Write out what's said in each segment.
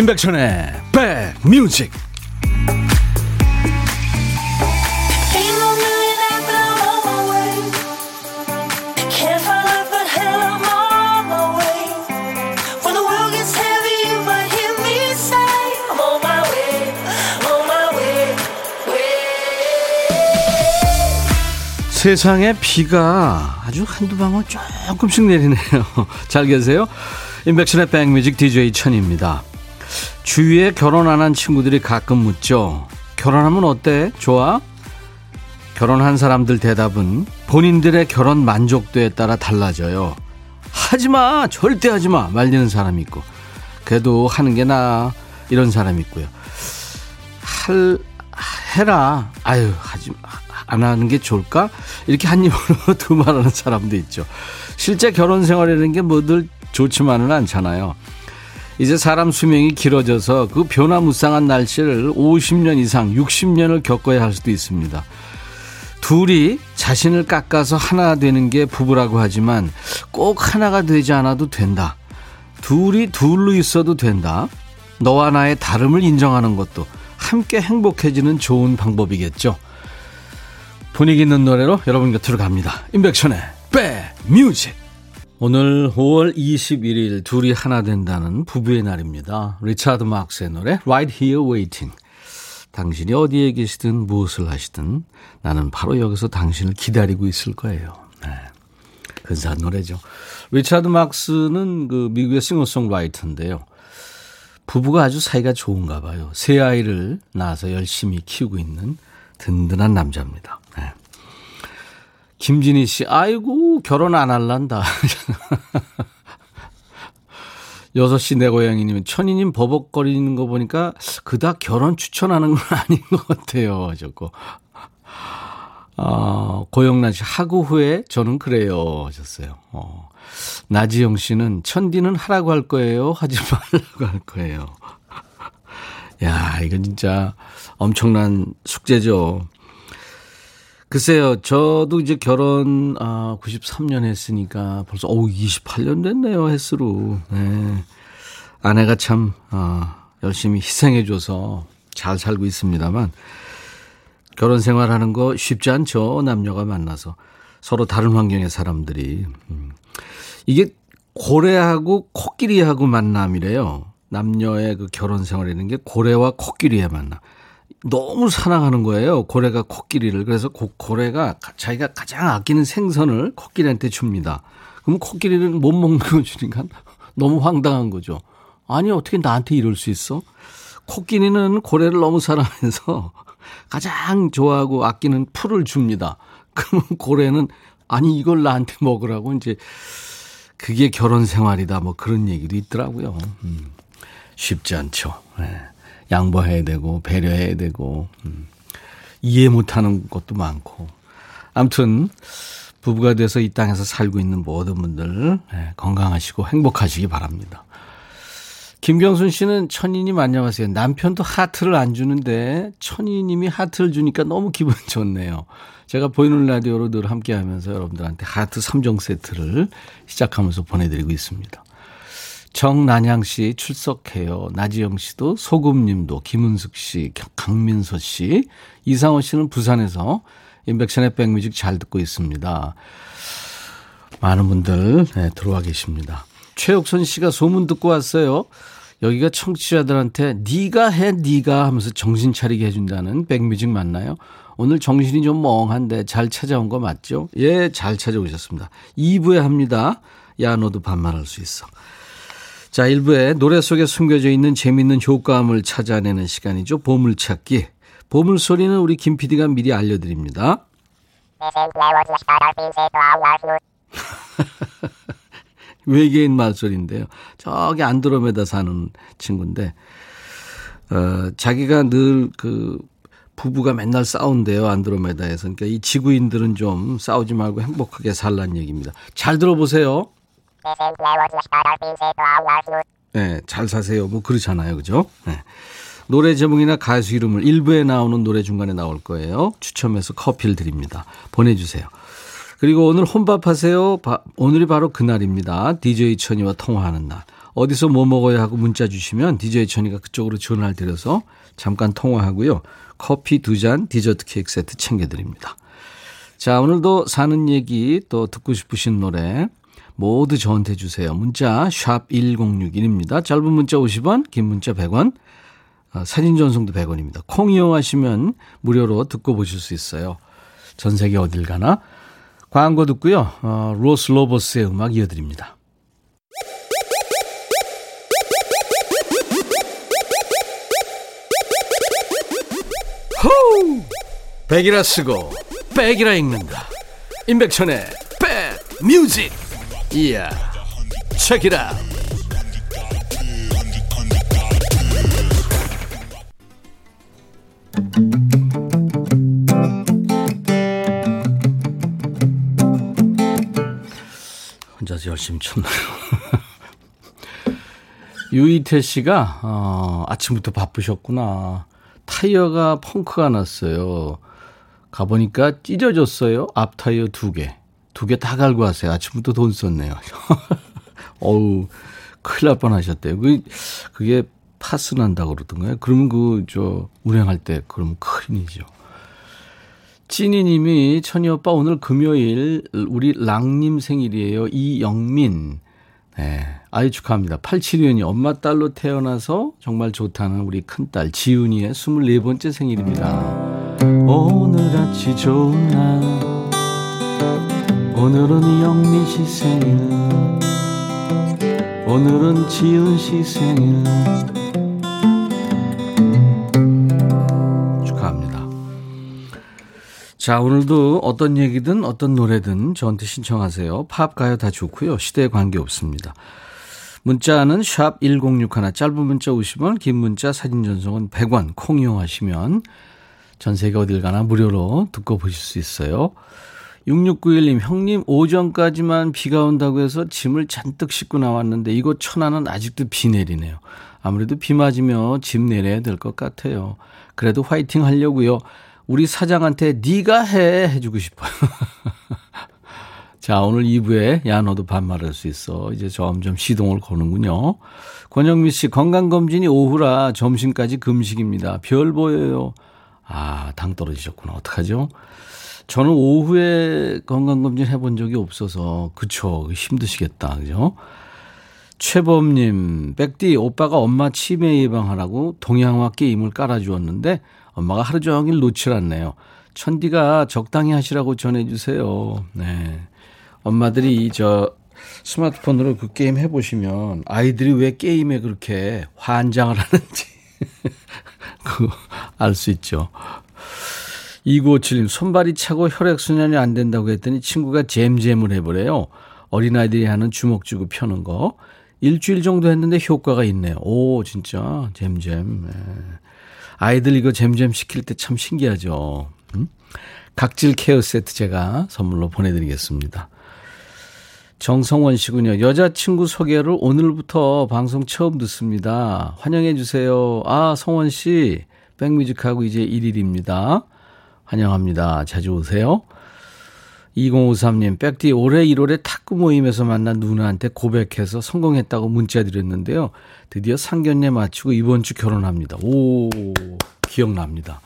임백천의 백뮤직 세상에 비가 아주 한두 방울 조금씩 내리네요. 잘 계세요? 임백천의 백뮤직 DJ 천입니다. 주위에 결혼 안 한 친구들이 가끔 묻죠. 결혼하면 어때? 좋아? 결혼한 사람들 대답은 본인들의 결혼 만족도에 따라 달라져요. 하지 마! 절대 하지 마! 말리는 사람이 있고. 그래도 하는 게 나아. 이런 사람이 있고요. 할, 해라. 아유, 하지 마. 안 하는 게 좋을까? 이렇게 한 입으로 두말하는 사람도 있죠. 실제 결혼 생활이라는 게 뭐들 좋지만은 않잖아요. 이제 사람 수명이 길어져서 그 변화무쌍한 날씨를 50년 이상, 60년을 겪어야 할 수도 있습니다. 둘이 자신을 깎아서 하나 되는 게 부부라고 하지만 꼭 하나가 되지 않아도 된다. 둘이 둘로 있어도 된다. 너와 나의 다름을 인정하는 것도 함께 행복해지는 좋은 방법이겠죠. 분위기 있는 노래로 여러분 곁으로 갑니다. 임백천의 백뮤직 오늘 5월 21일 둘이 하나 된다는 부부의 날입니다. 리차드 마크스의 노래 Right Here Waiting 당신이 어디에 계시든 무엇을 하시든 나는 바로 여기서 당신을 기다리고 있을 거예요. 네. 근사한 노래죠. 리차드 마크스는 그 미국의 싱어송라이터인데요. 부부가 아주 사이가 좋은가 봐요. 새 아이를 낳아서 열심히 키우고 있는 든든한 남자입니다. 네. 김진희 씨, 아이고, 결혼 안 할란다. 6시 내 고양이님은 천이님 버벅거리는 거 보니까 그닥 결혼 추천하는 건 아닌 것 같아요. 저거. 어, 고영란 씨, 하고 후에 저는 그래요. 하셨어요. 어. 나지영 씨는 천디는 하라고 할 거예요. 하지 말라고 할 거예요. 야, 이건 진짜 엄청난 숙제죠. 글쎄요, 저도 이제 결혼, 아, 93년 했으니까 벌써, 어우, 28년 됐네요, 횟수로. 네. 아내가 참, 아, 열심히 희생해줘서 잘 살고 있습니다만, 결혼 생활하는 거 쉽지 않죠, 남녀가 만나서. 서로 다른 환경의 사람들이. 음. 이게 고래하고 코끼리하고 만남이래요. 남녀의 그 결혼 생활이라는 게 고래와 코끼리의 만남. 너무 사랑하는 거예요. 고래가 코끼리를. 그래서 고, 고래가 자기가 가장 아끼는 생선을 코끼리한테 줍니다. 그럼 코끼리는 못 먹는 거 주니까 너무 황당한 거죠. 아니, 어떻게 나한테 이럴 수 있어? 코끼리는 고래를 너무 사랑해서 가장 좋아하고 아끼는 풀을 줍니다. 그러면 고래는 아니, 이걸 나한테 먹으라고 이제 그게 결혼 생활이다. 뭐 그런 얘기도 있더라고요. 음, 쉽지 않죠. 네. 양보해야 되고 배려해야 되고 음, 이해 못하는 것도 많고 아무튼 부부가 돼서 이 땅에서 살고 있는 모든 분들 네, 건강하시고 행복하시기 바랍니다. 김경순 씨는 천희님 안녕하세요. 남편도 하트를 안 주는데 천희님이 하트를 주니까 너무 기분 좋네요. 제가 보이는 라디오로 늘 함께 하면서 여러분들한테 하트 3종 세트를 시작하면서 보내드리고 있습니다. 정난양 씨 출석해요. 나지영 씨도 소금님도 김은숙 씨, 강민서 씨, 이상호 씨는 부산에서 인백션의 백뮤직 잘 듣고 있습니다. 많은 분들 네, 들어와 계십니다. 최옥선 씨가 소문 듣고 왔어요. 여기가 청취자들한테 네가 해 네가 하면서 정신 차리게 해준다는 백뮤직 맞나요? 오늘 정신이 좀 멍한데 잘 찾아온 거 맞죠? 예, 잘 찾아오셨습니다. 2부에 합니다. 야 너도 반말할 수 있어. 자, 1부에 노래 속에 숨겨져 있는 재밌는 효과음을 찾아내는 시간이죠. 보물찾기. 보물소리는 우리 김 PD가 미리 알려드립니다. 외계인 말소리인데요. 저기 안드로메다 사는 친구인데, 어, 자기가 늘 그, 부부가 맨날 싸운대요. 안드로메다에서. 그러니까 이 지구인들은 좀 싸우지 말고 행복하게 살란 얘기입니다. 잘 들어보세요. 네, 잘 사세요. 뭐 그렇잖아요. 그죠? 네. 노래 제목이나 가수 이름을 일부에 나오는 노래 중간에 나올 거예요. 추첨해서 커피를 드립니다. 보내주세요. 그리고 오늘 혼밥하세요. 오늘이 바로 그날입니다. DJ 천이와 통화하는 날. 어디서 뭐 먹어야 하고 문자 주시면 DJ 천이가 그쪽으로 전화를 드려서 잠깐 통화하고요. 커피 두 잔, 디저트 케이크 세트 챙겨드립니다. 자, 오늘도 사는 얘기 또 듣고 싶으신 노래 모두 저한테 주세요. 문자 샵 1061입니다. 짧은 문자 50원, 긴 문자 100원, 아, 사진 전송도 100원입니다. 콩 이용하시면 무료로 듣고 보실 수 있어요. 전 세계 어딜 가나. 광고 듣고요. 어, 로스 로보스의 음악 이어드립니다. 호우! 백이라 쓰고 백이라 읽는다. 임백천의 백 뮤직. 이야. 책이라. 혼자서 열심히 쳤나요? 유이태 씨가 어, 아침부터 바쁘셨구나. 타이어가 펑크가 났어요. 가보니까 찢어졌어요. 앞 타이어 두 개. 두 개 다 갈고 왔어요. 아침부터 돈 썼네요. 어우, 큰일 날 뻔 하셨대요. 그, 그게 파스 난다고 그러던가요? 그러면 그, 저, 운행할 때, 그러면 큰일이죠. 찐이 님이 천희 오빠 오늘 금요일 우리 랑님 생일이에요. 이영민. 네. 아이 축하합니다. 87년이 엄마 딸로 태어나서 정말 좋다는 우리 큰딸 지훈이의 24번째 생일입니다. 오늘같이 좋은 날 오늘은 영민 씨 생일 오늘은 지훈 씨 생일 자, 오늘도 어떤 얘기든 어떤 노래든 저한테 신청하세요. 팝, 가요 다 좋고요. 시대에 관계없습니다. 문자는 샵 1061, 짧은 문자 50원, 긴 문자 사진 전송은 100원, 콩 이용하시면 전 세계 어딜 가나 무료로 듣고 보실 수 있어요. 6691님, 형님, 오전까지만 비가 온다고 해서 짐을 잔뜩 싣고 나왔는데 이곳 천안은 아직도 비 내리네요. 아무래도 비 맞으며 짐 내려야 될 것 같아요. 그래도 화이팅 하려고요. 우리 사장한테 네가 해 해주고 싶어요. 자, 오늘 2부에 야 너도 반말할 수 있어. 이제 점점 시동을 거는군요. 권영미 씨 건강검진이 오후라 점심까지 금식입니다. 별 보여요. 아, 당 떨어지셨구나. 어떡하죠? 저는 오후에 건강검진 해본 적이 없어서 그쵸 힘드시겠다. 그죠? 최범님, 백디 오빠가 엄마 치매 예방하라고 동양화 게임을 깔아주었는데 엄마가 하루 종일 놓질 않네요. 천디가 적당히 하시라고 전해주세요. 네. 엄마들이 저 스마트폰으로 그 게임 해보시면 아이들이 왜 게임에 그렇게 환장을 하는지 그거 알수 있죠. 2957님, 손발이 차고 혈액순환이 안 된다고 했더니 친구가 잼잼을 해보래요. 어린아이들이 하는 주먹 쥐고 펴는 거. 일주일 정도 했는데 효과가 있네요. 오, 진짜, 잼잼. 네. 아이들 이거 잼잼 시킬 때 참 신기하죠. 음? 각질 케어 세트 제가 선물로 보내드리겠습니다. 정성원 씨군요. 여자친구 소개를 오늘부터 방송 처음 듣습니다. 환영해 주세요. 아, 성원 씨. 백뮤직하고 이제 1일입니다. 환영합니다. 자주 오세요. 2053님, 백디 올해 1월에 탁구 모임에서 만난 누나한테 고백해서 성공했다고 문자 드렸는데요. 드디어 상견례 마치고 이번 주 결혼합니다. 오, 기억납니다.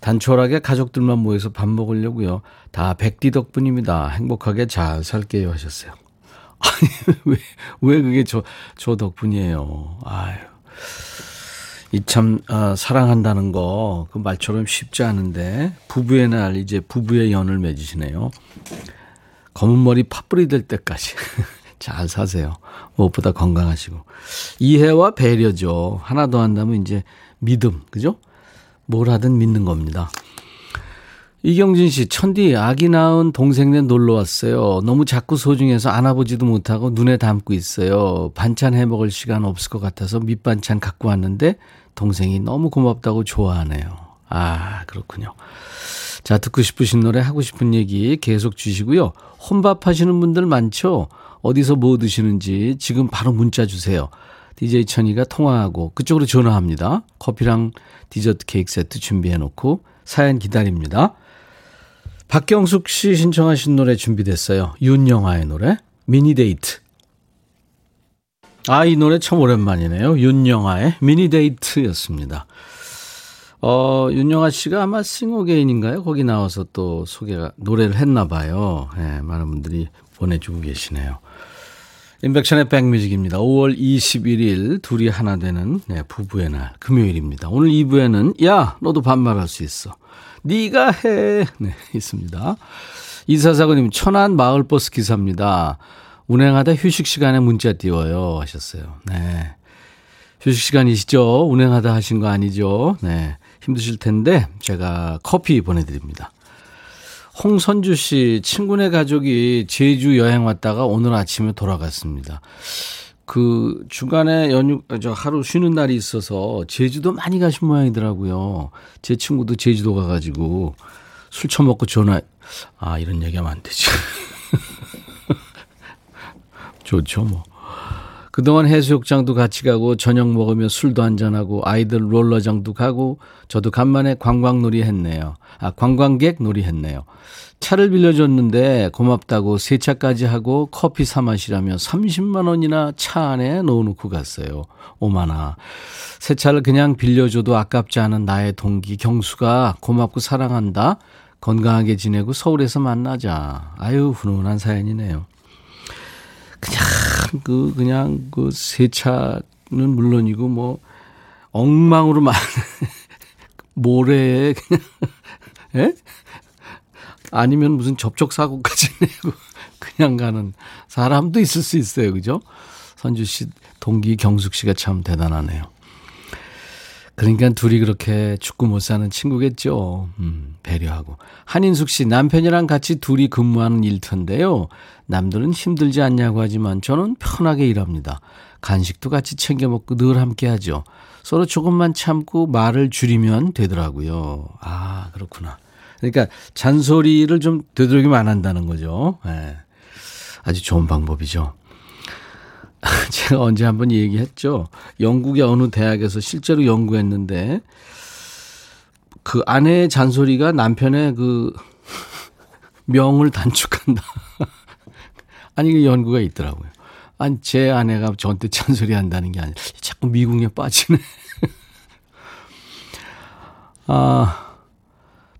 단촐하게 가족들만 모여서 밥 먹으려고요. 다 백디 덕분입니다. 행복하게 잘 살게요 하셨어요. 아니, 왜, 왜 그게 저, 저 덕분이에요. 아유. 이참 어, 사랑한다는 거 그 말처럼 쉽지 않은데 부부의 날 이제 부부의 연을 맺으시네요. 검은 머리 팥불이 될 때까지 잘 사세요. 무엇보다 건강하시고 이해와 배려죠. 하나 더 한다면 이제 믿음, 그죠? 뭘 하든 믿는 겁니다. 이경진 씨, 천디 아기 낳은 동생네 놀러 왔어요. 너무 자꾸 소중해서 안아보지도 못하고 눈에 담고 있어요. 반찬 해 먹을 시간 없을 것 같아서 밑반찬 갖고 왔는데 동생이 너무 고맙다고 좋아하네요. 아, 그렇군요. 자, 듣고 싶으신 노래, 하고 싶은 얘기 계속 주시고요. 혼밥 하시는 분들 많죠? 어디서 뭐 드시는지 지금 바로 문자 주세요. DJ 천이가 통화하고 그쪽으로 전화합니다. 커피랑 디저트 케이크 세트 준비해 놓고 사연 기다립니다. 박경숙 씨 신청하신 노래 준비됐어요. 윤영아의 노래 미니데이트. 아, 이 노래 참 오랜만이네요. 윤영아의 미니데이트였습니다. 어, 윤영아 씨가 아마 싱어게인인가요? 거기 나와서 또 소개가, 노래를 했나 봐요. 네, 많은 분들이 보내주고 계시네요. 인백션의 백뮤직입니다. 5월 21일 둘이 하나 되는 네, 부부의 날 금요일입니다. 오늘 2부에는 야 너도 반말할 수 있어. 네가 해. 네, 있습니다. 이사사고님 천안 마을버스 기사입니다. 운행하다 휴식 시간에 문자 띄워요 하셨어요. 네. 휴식 시간이시죠? 운행하다 하신 거 아니죠? 네. 힘드실 텐데 제가 커피 보내드립니다. 홍선주 씨 친구네 가족이 제주 여행 왔다가 오늘 아침에 돌아갔습니다. 그 주간에 연휴 저 하루 쉬는 날이 있어서 제주도 많이 가신 모양이더라고요. 제 친구도 제주도 가가지고 술 처먹고 전화 아 이런 얘기하면 안 되지. 좋죠 뭐. 그동안 해수욕장도 같이 가고 저녁 먹으면 술도 한잔하고 아이들 롤러장도 가고 저도 간만에 관광놀이 했네요. 아, 관광객 놀이 했네요. 차를 빌려줬는데 고맙다고 세차까지 하고 커피 사 마시라며 30만 원이나 차 안에 넣어놓고 갔어요. 오마나. 새 차를 그냥 빌려줘도 아깝지 않은 나의 동기 경수가 고맙고 사랑한다. 건강하게 지내고 서울에서 만나자. 아유, 훈훈한 사연이네요. 그냥 그 그냥 그 세차는 물론이고 뭐 엉망으로 많은 모래에 그냥 예? 아니면 무슨 접촉 사고까지 내고 그냥 가는 사람도 있을 수 있어요. 그죠? 선주 씨 동기 경숙 씨가 참 대단하네요. 그러니까 둘이 그렇게 죽고 못 사는 친구겠죠. 음, 배려하고. 한인숙 씨, 남편이랑 같이 둘이 근무하는 일터인데요. 남들은 힘들지 않냐고 하지만 저는 편하게 일합니다. 간식도 같이 챙겨 먹고 늘 함께 하죠. 서로 조금만 참고 말을 줄이면 되더라고요. 아, 그렇구나. 그러니까 잔소리를 좀 되도록이면 안 한다는 거죠. 네. 아주 좋은 방법이죠. 제가 언제 한번 얘기했죠. 영국의 어느 대학에서 실제로 연구했는데 그 아내의 잔소리가 남편의 그 명을 단축한다. 아니 그 연구가 있더라고요. 아니 제 아내가 저한테 잔소리 한다는 게 아니라 자꾸 미궁에 빠지네. 아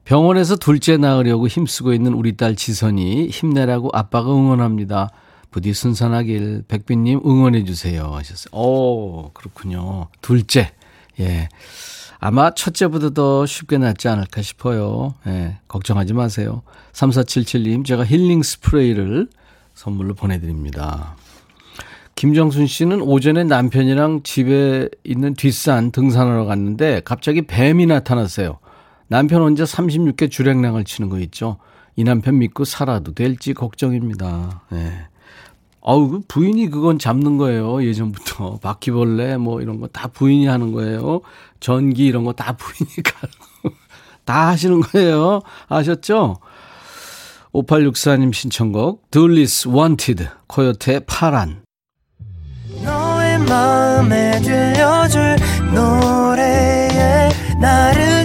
병원에서 둘째 낳으려고 힘쓰고 있는 우리 딸 지선이 힘내라고 아빠가 응원합니다. 부디 순산하길 백빈님 응원해 주세요 하셨어요. 오 그렇군요. 둘째 예 아마 첫째보다 더 쉽게 낫지 않을까 싶어요. 예 걱정하지 마세요. 3477님 제가 힐링 스프레이를 선물로 보내드립니다. 김정순 씨는 오전에 남편이랑 집에 있는 뒷산 등산하러 갔는데 갑자기 뱀이 나타났어요. 남편 혼자 36개 주랭랑을 치는 거 있죠. 이 남편 믿고 살아도 될지 걱정입니다. 네. 아우, 그 부인이 그건 잡는 거예요. 예전부터. 바퀴벌레 뭐 이런 거 다 부인이 하는 거예요. 전기 이런 거 다 부인이 가고. 다 하시는 거예요. 아셨죠? 5864님 신청곡, 둘리스 Wanted, 코요태 파란. 너의 마음에 들려줄 노래에 나를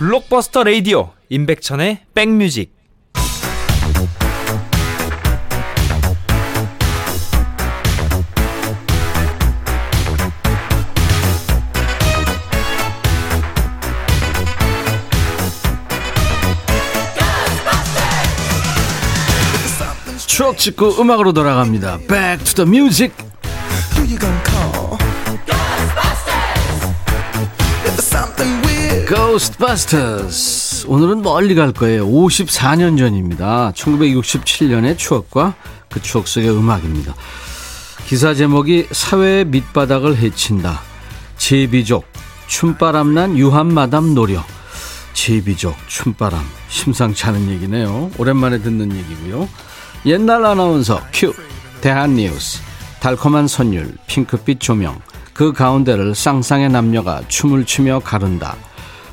블록버스터 레이디오 임백천의 백뮤직 추억 찍고 음악으로 돌아갑니다. Back to the music. Ghostbusters. 오늘은 멀리 갈 거예요. 54년 전입니다. 1967년의 추억과 그 추억 속의 음악입니다. 기사 제목이 사회의 밑바닥을 해친다. 제비족, 춤바람난 유한마담 노력. 제비족, 춤바람. 심상치 않은 얘기네요. 오랜만에 듣는 얘기고요. 옛날 아나운서 큐 대한뉴스 달콤한 선율 핑크빛 조명 그 가운데를 쌍쌍의 남녀가 춤을 추며 가른다.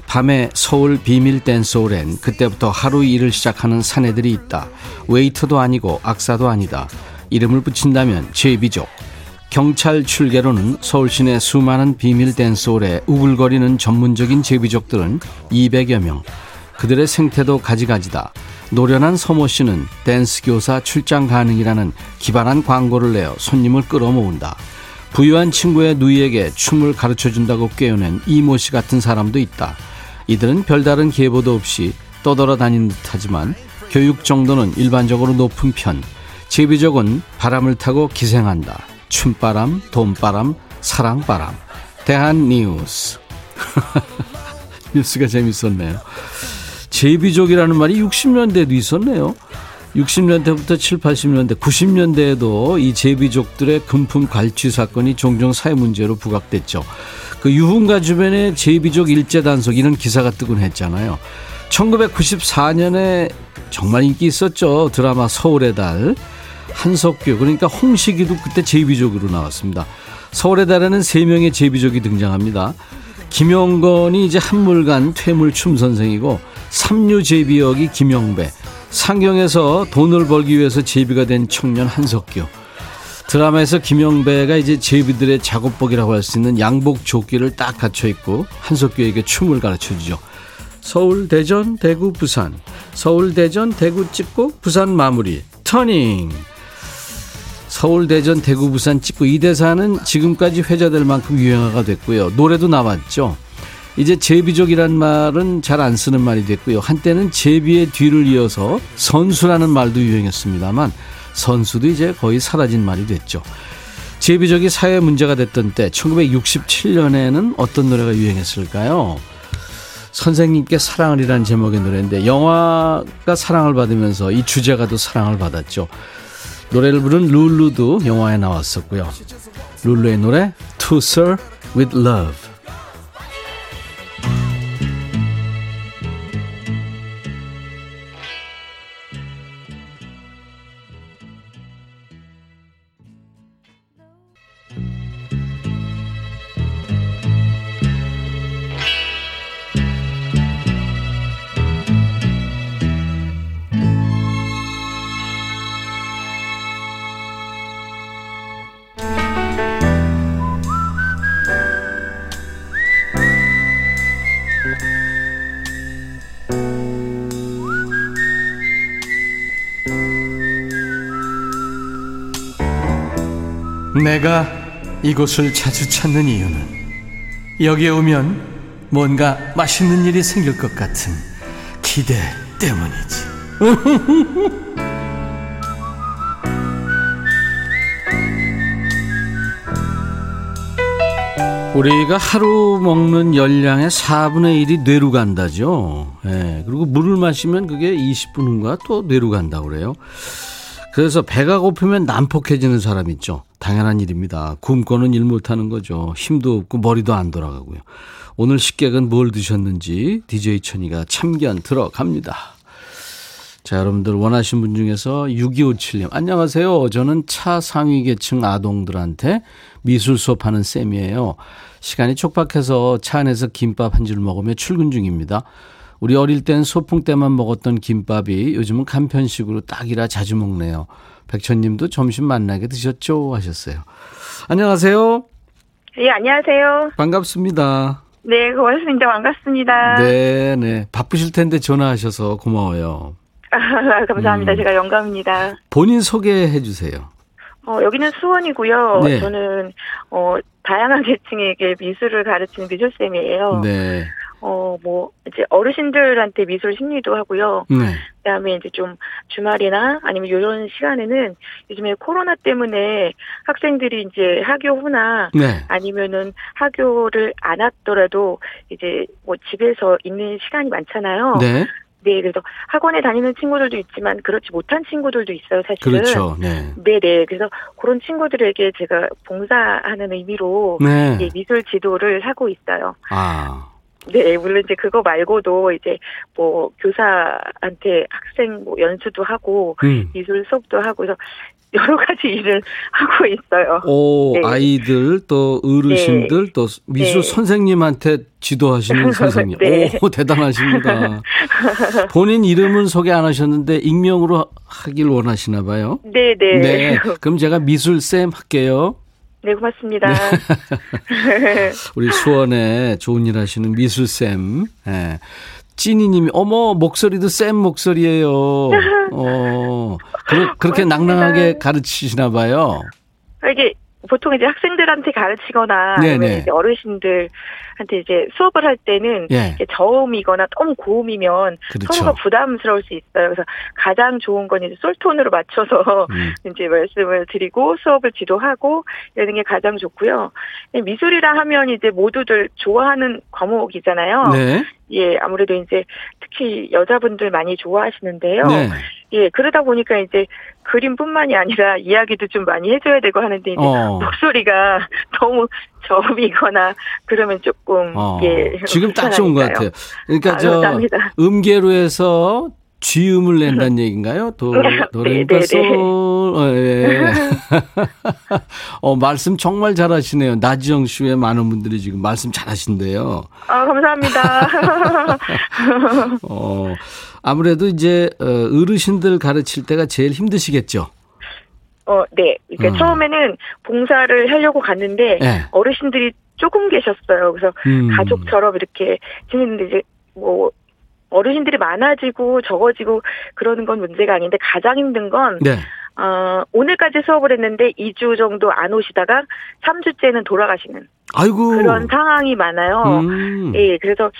밤에 서울 비밀 댄스홀엔 그때부터 하루 일을 시작하는 사내들이 있다. 웨이터도 아니고 악사도 아니다. 이름을 붙인다면 제비족. 경찰 추계로는 서울 시내 수많은 비밀 댄스홀에 우글거리는 전문적인 제비족들은 200여 명. 그들의 생태도 가지가지다. 노련한 서모 씨는 댄스 교사 출장 가능이라는 기발한 광고를 내어 손님을 끌어모은다. 부유한 친구의 누이에게 춤을 가르쳐 준다고 깨어낸 이모 씨 같은 사람도 있다. 이들은 별다른 계보도 없이 떠돌아다니는 듯하지만 교육 정도는 일반적으로 높은 편. 제비족은 바람을 타고 기생한다. 춤바람, 돈바람, 사랑바람. 대한 뉴스. 뉴스가 재밌었네요. 제비족이라는 말이 60년대에도 있었네요. 60년대부터 7, 80년대, 90년대에도 이 제비족들의 금품 갈취 사건이 종종 사회 문제로 부각됐죠. 그 유흥가 주변에 제비족 일제 단속 이런 기사가 뜨곤 했잖아요. 1994년에 정말 인기 있었죠. 드라마 서울의 달. 한석규 그러니까 홍식이도 그때 제비족으로 나왔습니다. 서울의 달에는 세 명의 제비족이 등장합니다. 김영건이 이제 한물간 퇴물 춤 선생이고 삼류 제비 역이 김영배, 상경에서 돈을 벌기 위해서 제비가 된 청년 한석규. 드라마에서 김영배가 이제 제비들의 작업복이라고 할 수 있는 양복 조끼를 딱 갖춰 입고 한석규에게 춤을 가르쳐 주죠. 서울, 대전, 대구, 부산. 서울, 대전, 대구 찍고 부산 마무리. 터닝. 서울, 대전, 대구, 부산 찍고 이 대사는 지금까지 회자될 만큼 유행어가 됐고요. 노래도 나왔죠. 이제 제비족이란 말은 잘 안 쓰는 말이 됐고요. 한때는 제비의 뒤를 이어서 선수라는 말도 유행했습니다만 선수도 이제 거의 사라진 말이 됐죠. 제비족이 사회 문제가 됐던 때 1967년에는 어떤 노래가 유행했을까요? 선생님께 사랑을 이라는 제목의 노래인데 영화가 사랑을 받으면서 이 주제가도 사랑을 받았죠. 노래를 부른 룰루도 영화에 나왔었고요. 룰루의 노래 To Sir With Love 내가 이곳을 자주 찾는 이유는 여기에 오면 뭔가 맛있는 일이 생길 것 같은 기대 때문이지. 우리가 하루 먹는 열량의 4분의 1이 뇌로 간다죠. 예, 그리고 물을 마시면 그게 20분 후인가 또 뇌로 간다고 그래요. 그래서 배가 고프면 난폭해지는 사람 있죠. 당연한 일입니다. 굶고는 일 못하는 거죠. 힘도 없고 머리도 안 돌아가고요. 오늘 식객은 뭘 드셨는지 DJ 천이가 참견 들어갑니다. 자, 여러분들 원하신 분 중에서 6257님. 안녕하세요. 저는 차 상위 계층 아동들한테 미술 수업하는 쌤이에요. 시간이 촉박해서 차 안에서 김밥 한 줄 먹으며 출근 중입니다. 우리 어릴 땐 소풍 때만 먹었던 김밥이 요즘은 간편식으로 딱이라 자주 먹네요. 백천님도 점심 만나게 드셨죠? 하셨어요. 안녕하세요. 예, 안녕하세요. 반갑습니다. 네, 고맙습니다. 반갑습니다. 네, 네. 바쁘실 텐데 전화하셔서 고마워요. 감사합니다. 음. 제가 영감입니다. 본인 소개해 주세요. 어, 여기는 수원이고요. 네. 저는 어, 다양한 계층에게 미술을 가르치는 미술쌤이에요. 네. 어, 뭐 이제 어르신들한테 미술 심리도 하고요. 네. 그 다음에 이제 좀 주말이나 아니면 이런 시간에는 요즘에 코로나 때문에 학생들이 이제 학교 후나 네. 아니면은 학교를 안 왔더라도 이제 뭐 집에서 있는 시간이 많잖아요. 네. 네, 그래서 학원에 다니는 친구들도 있지만 그렇지 못한 친구들도 있어요, 사실은. 그렇죠. 네. 네, 네. 그래서 그런 친구들에게 제가 봉사하는 의미로 네. 예, 미술 지도를 하고 있어요. 아. 네, 물론 이제 그거 말고도 이제 뭐 교사한테 학생 뭐 연수도 하고 음. 미술 수업도 하고 그래서 여러 가지 일을 하고 있어요. 오, 네. 아이들 또 어르신들 또 미술 네. 선생님한테 지도하시는 선생님. 네. 오, 대단하십니다. 본인 이름은 소개 안 하셨는데 익명으로 하길 원하시나 봐요. 네, 네. 네. 그럼 제가 미술쌤 할게요. 네, 고맙습니다. 우리 수원에 좋은 일 하시는 미술쌤. 예. 찐이님이, 어머, 목소리도 쌤 목소리예요. 어, 그러, 그렇게. 낭낭하게 가르치시나 봐요. 이게 보통 이제 학생들한테 가르치거나 네네. 아니면 이제 어르신들한테 이제 수업을 할 때는 예. 저음이거나 너무 고음이면 그렇죠. 서로가 부담스러울 수 있어요. 그래서 가장 좋은 건 이제 솔톤으로 맞춰서 음. 이제 말씀을 드리고 수업을 지도하고 이러는 게 가장 좋고요. 미술이라 하면 이제 모두들 좋아하는 과목이잖아요. 네. 예, 아무래도 이제 특히 여자분들 많이 좋아하시는데요. 네. 예, 그러다 보니까 이제 그림뿐만이 아니라 이야기도 좀 많이 해줘야 되고 하는데 이제 어. 목소리가 너무 저음이거나 그러면 조금 어, 예 지금 딱 좋은 것 같아요. 그러니까 아, 저 감사합니다. 음계로 해서 쥐음을 낸다는 얘기인가요? 도, 도레미파 네, 네, 솔. 어, 예. 어, 말씀 정말 잘하시네요. 나지영 씨 외에 많은 분들이 지금 말씀 잘하신대요. 아 감사합니다. 어, 아무래도 이제 어, 어르신들 가르칠 때가 제일 힘드시겠죠. 어, 네. 그러니까 음. 처음에는 봉사를 하려고 갔는데 네. 어르신들이 조금 계셨어요. 그래서 음. 가족처럼 이렇게 지냈는데 이제 뭐 어르신들이 많아지고 적어지고 그러는 건 문제가 아닌데 가장 힘든 건 네. 어, 오늘까지 수업을 했는데 2주 정도 안 오시다가 3주째는 돌아가시는 아이고. 그런 상황이 많아요. 음. 예, 그래서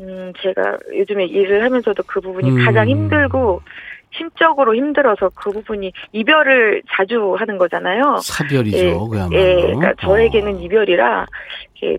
음 제가 요즘에 일을 하면서도 그 부분이 음. 가장 힘들고 심적으로 힘들어서 그 부분이 이별을 자주 하는 거잖아요. 사별이죠, 예, 그야말로. 예, 그러니까 저에게는 어. 이별이라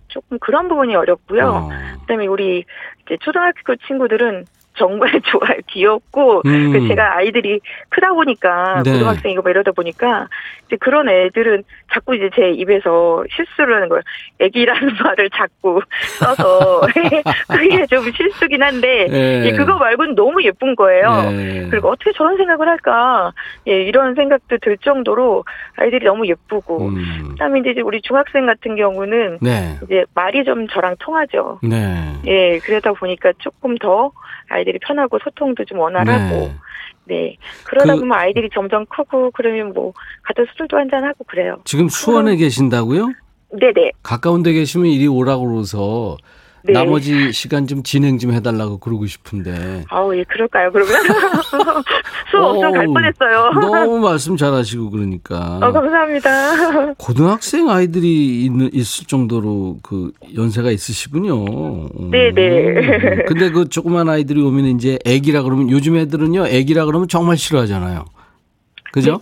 조금 그런 부분이 어렵고요. 어. 그다음에 우리 이제 초등학교 친구들은 정말 좋아요, 귀엽고 음. 그 제가 아이들이 크다 보니까 네. 고등학생이고 뭐 이러다 보니까 이제 그런 애들은 자꾸 이제 제 입에서 실수를 하는 거예요. 애기라는 말을 자꾸 써서 그게 좀 실수긴 한데 예. 예, 그거 말고는 너무 예쁜 거예요. 예. 그리고 어떻게 저런 생각을 할까? 예, 이런 생각도 들 정도로 아이들이 너무 예쁘고. 음. 그다음에 이제 우리 중학생 같은 경우는 네. 이제 말이 좀 저랑 통하죠. 네. 예, 그러다 보니까 조금 더 아이들 이 편하고 소통도 좀 원활하고. 네. 그러다 그- 보면 아이들이 점점 크고 그러면 뭐 가서 술도 한잔 하고 그래요. 지금 수원에 계신다고요? 네네. 가까운 데 계시면 이리 오라고 그러서 네. 나머지 시간 좀 진행 좀 해달라고 그러고 싶은데. 아우, 예, 그럴까요, 그러면? 수업 없으면 갈 뻔했어요. 너무 말씀 잘하시고 그러니까. 어, 감사합니다. 고등학생 아이들이 있는, 있을 정도로 그 연세가 있으시군요. 음. 네네. 근데 그 조그만 아이들이 오면 이제 애기라 그러면 요즘 애들은요, 애기라 그러면 정말 싫어하잖아요. 그죠?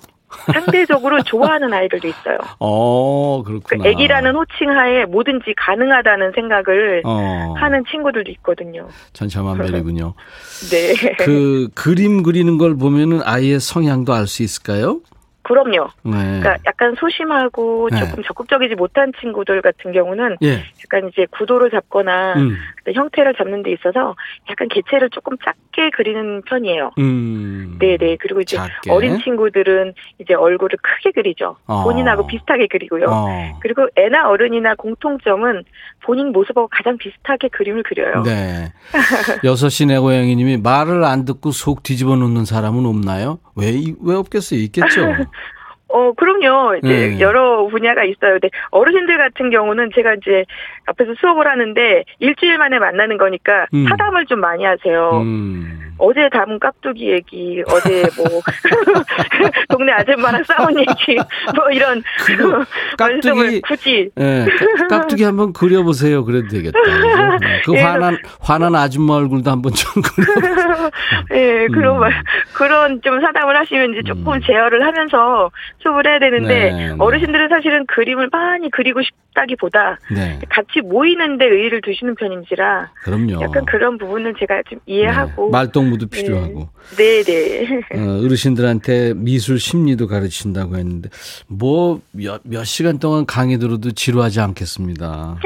상대적으로 좋아하는 아이들도 있어요. 어, 그 그렇구나. 애기라는 호칭하에 뭐든지 가능하다는 생각을 어, 하는 친구들도 있거든요. 천차만별이군요. 네. 그 그림 그리는 걸 보면은 아이의 성향도 알 수 있을까요? 그럼요. 네. 그러니까 약간 소심하고 네. 조금 적극적이지 못한 친구들 같은 경우는 예. 약간 이제 구도를 잡거나 음. 형태를 잡는 데 있어서 약간 개체를 조금 작게 그리는 편이에요. 음. 네네. 그리고 이제 작게. 어린 친구들은 이제 얼굴을 크게 그리죠. 어. 본인하고 비슷하게 그리고요. 어. 그리고 애나 어른이나 공통점은 본인 모습하고 가장 비슷하게 그림을 그려요. 네. 여섯 시내 고양이님이 말을 안 듣고 속 뒤집어 놓는 사람은 없나요? 왜, 이- 왜 없겠어요? 있겠죠. 어, 그럼요. 이제 네. 여러 분야가 있어요. 근데 어르신들 같은 경우는 제가 이제 앞에서 수업을 하는데 일주일 만에 만나는 거니까 음. 사담을 좀 많이 하세요. 음. 어제 담은 깍두기 얘기, 어제 뭐 동네 아줌마랑 싸운 얘기, 뭐 이런 깍두기- 굳이 예, 깍- 깍두기 한번 그려보세요. 그래도 되겠다. 네. 그 예, 화난, 화난 아줌마 얼굴도 한번 좀 그려. 예, 그런 음. 말, 그런 좀 사담을 하시면 이제 조금 음. 제어를 하면서 수업을 해야 되는데, 네, 네. 어르신들은 사실은 그림을 많이 그리고 싶다기보다 네. 같이 모이는데 의의를 두시는 편인지라 그럼요. 약간 그런 부분을 제가 좀 이해하고. 네. 말동무도 필요하고. 네네. 어, 어르신들한테 미술 심리도 가르친다고 했는데 뭐몇 몇 시간 동안 강의 들어도 지루하지 않겠습니다.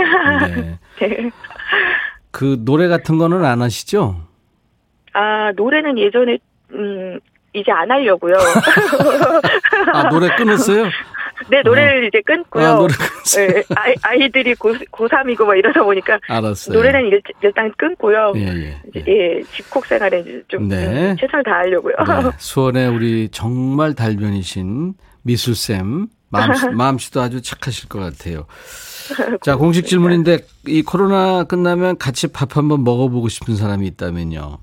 네. 네. 그 노래 같은 거는 안 하시죠? 아, 노래는 예전에, 음, 이제 안 하려고요. 아, 노래 끊었어요? 네, 노래를 어. 이제 끊고요. 아, 노래 네, 아이, 아이들이 고, 고3이고 뭐 이러다 보니까. 알았어요. 노래는 일, 일단 끊고요. 예, 예. 예, 예 집콕 생활에 좀 네. 음, 최선을 다하려고요. 네. 수원의 우리 정말 달변이신 미술쌤. 마음씨, 마음씨도 아주 착하실 것 같아요. 자, 공식 질문인데 이 코로나 끝나면 같이 밥 한번 먹어보고 싶은 사람이 있다면요.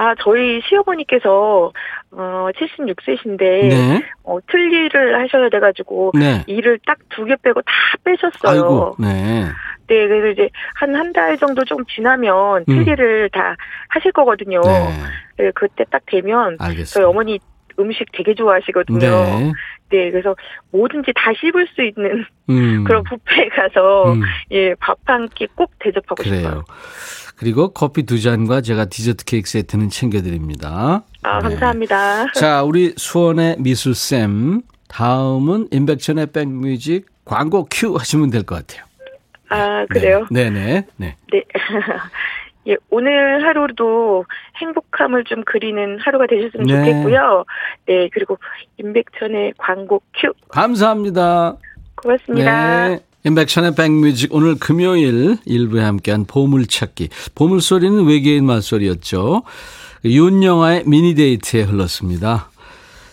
아, 저희 시어머니께서 어 76세신데 네. 어 틀니를 하셔야 돼 가지고 네. 일을 딱두 개 빼고 다 빼셨어요. 아이고, 네. 네, 그래서 이제 한 한 달 정도 좀 지나면 틀니를 음. 다 하실 거거든요. 네. 네. 그때 딱 되면 알겠습니다. 저희 어머니 음식 되게 좋아하시거든요. 네. 네, 그래서 뭐든지 다 씹을 수 있는 음. 그런 뷔페 가서 음. 예, 밥 한 끼 꼭 대접하고 그래요. 싶어요. 그리고 커피 두 잔과 제가 디저트 케이크 세트는 챙겨드립니다. 아, 네. 감사합니다. 네. 자, 우리 수원의 미술쌤. 다음은 인백천의 백뮤직 광고 큐 하시면 될 것 같아요. 아, 그래요? 네, 네, 네. 네. 예, 오늘 하루도 행복함을 좀 그리는 하루가 되셨으면 네. 좋겠고요. 네, 그리고 임백천의 광고 큐. 감사합니다. 고맙습니다. 네. 인백션의 백뮤직 오늘 금요일 일부에 함께한 보물찾기. 보물소리는 외계인 말소리였죠. 윤영아의 미니데이트에 흘렀습니다.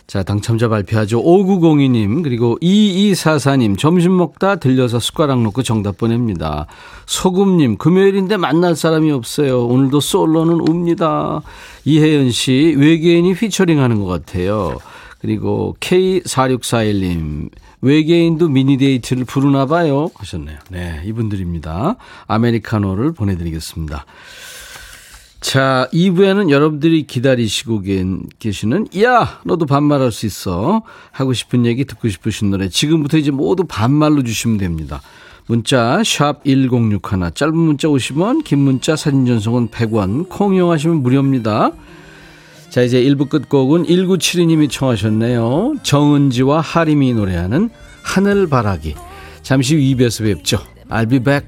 자, 당첨자 발표하죠. 5902님, 그리고 2244님, 점심 먹다 들려서 숟가락 놓고 정답 보냅니다. 소금님, 금요일인데 만날 사람이 없어요. 오늘도 솔로는 웁니다. 이혜연 씨, 외계인이 휘처링 하는 것 같아요. 그리고 K4641님, 외계인도 미니데이트를 부르나 봐요. 하셨네요. 네, 이분들입니다. 아메리카노를 보내드리겠습니다. 자, 2부에는 여러분들이 기다리시고 계시는, 야! 너도 반말할 수 있어. 하고 싶은 얘기, 듣고 싶으신 노래. 지금부터 이제 모두 반말로 주시면 됩니다. 문자, 샵 1061. 짧은 문자 50원, 긴 문자 사진 전송은 100원. 콩 이용하시면 무료입니다. 자, 이제 1부 끝곡은 1972님이 청하셨네요. 정은지와 하림이 노래하는 하늘바라기. 잠시 후 2부에서 뵙죠. I'll be back.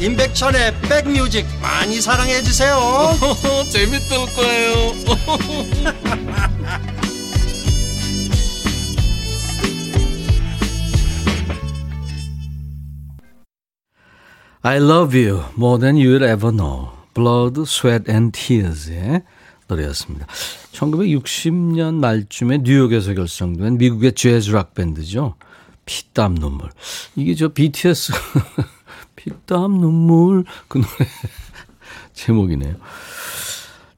임백천의 백뮤직 많이 사랑해 주세요. 재밌을 거예요. I love you more than you'll ever know. Blood, Sweat and Tears의 노래였습니다. 1960년 말쯤에 뉴욕에서 결성된 미국의 재즈 락 밴드죠. 피땀 눈물. 이게 저 BTS 피땀 눈물 그 노래 제목이네요.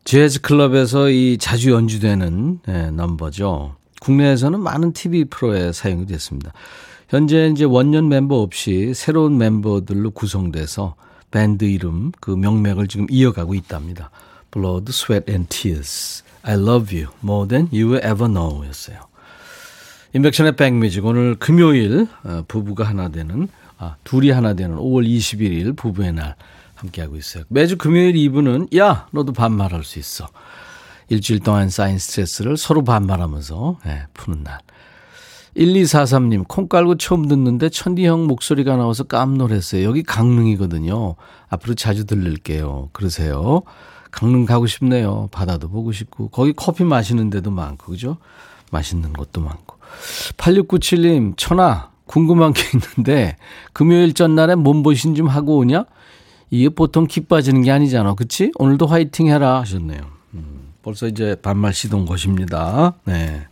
재즈 클럽에서 이 자주 연주되는 네, 넘버죠. 국내에서는 많은 TV 프로에 사용이 됐습니다. 현재 이제 원년 멤버 없이 새로운 멤버들로 구성돼서 밴드 이름 그 명맥을 지금 이어가고 있답니다. Blood, Sweat and Tears. I love you more than you will ever know 였어요. 인백션의 백뮤직 오늘 금요일 어, 부부가 하나 되는 아, 둘이 하나 되는 5월 21일 부부의 날 함께하고 있어요. 매주 금요일 2부는 야 너도 반말할 수 있어. 일주일 동안 쌓인 스트레스를 서로 반말하면서 네, 푸는 날. 1243님, 콩 깔고 처음 듣는데 천디 형 목소리가 나와서 깜놀했어요. 여기 강릉이거든요. 앞으로 자주 들릴게요. 그러세요. 강릉 가고 싶네요. 바다도 보고 싶고. 거기 커피 마시는 데도 많고, 그죠? 맛있는 것도 많고. 8697님, 천아, 궁금한 게 있는데 금요일 전날에 몸보신 좀 하고 오냐? 이게 보통 기 빠지는 게 아니잖아. 그치? 오늘도 화이팅 해라 하셨네요. 음, 벌써 이제 반말 시동 것입니다. 네.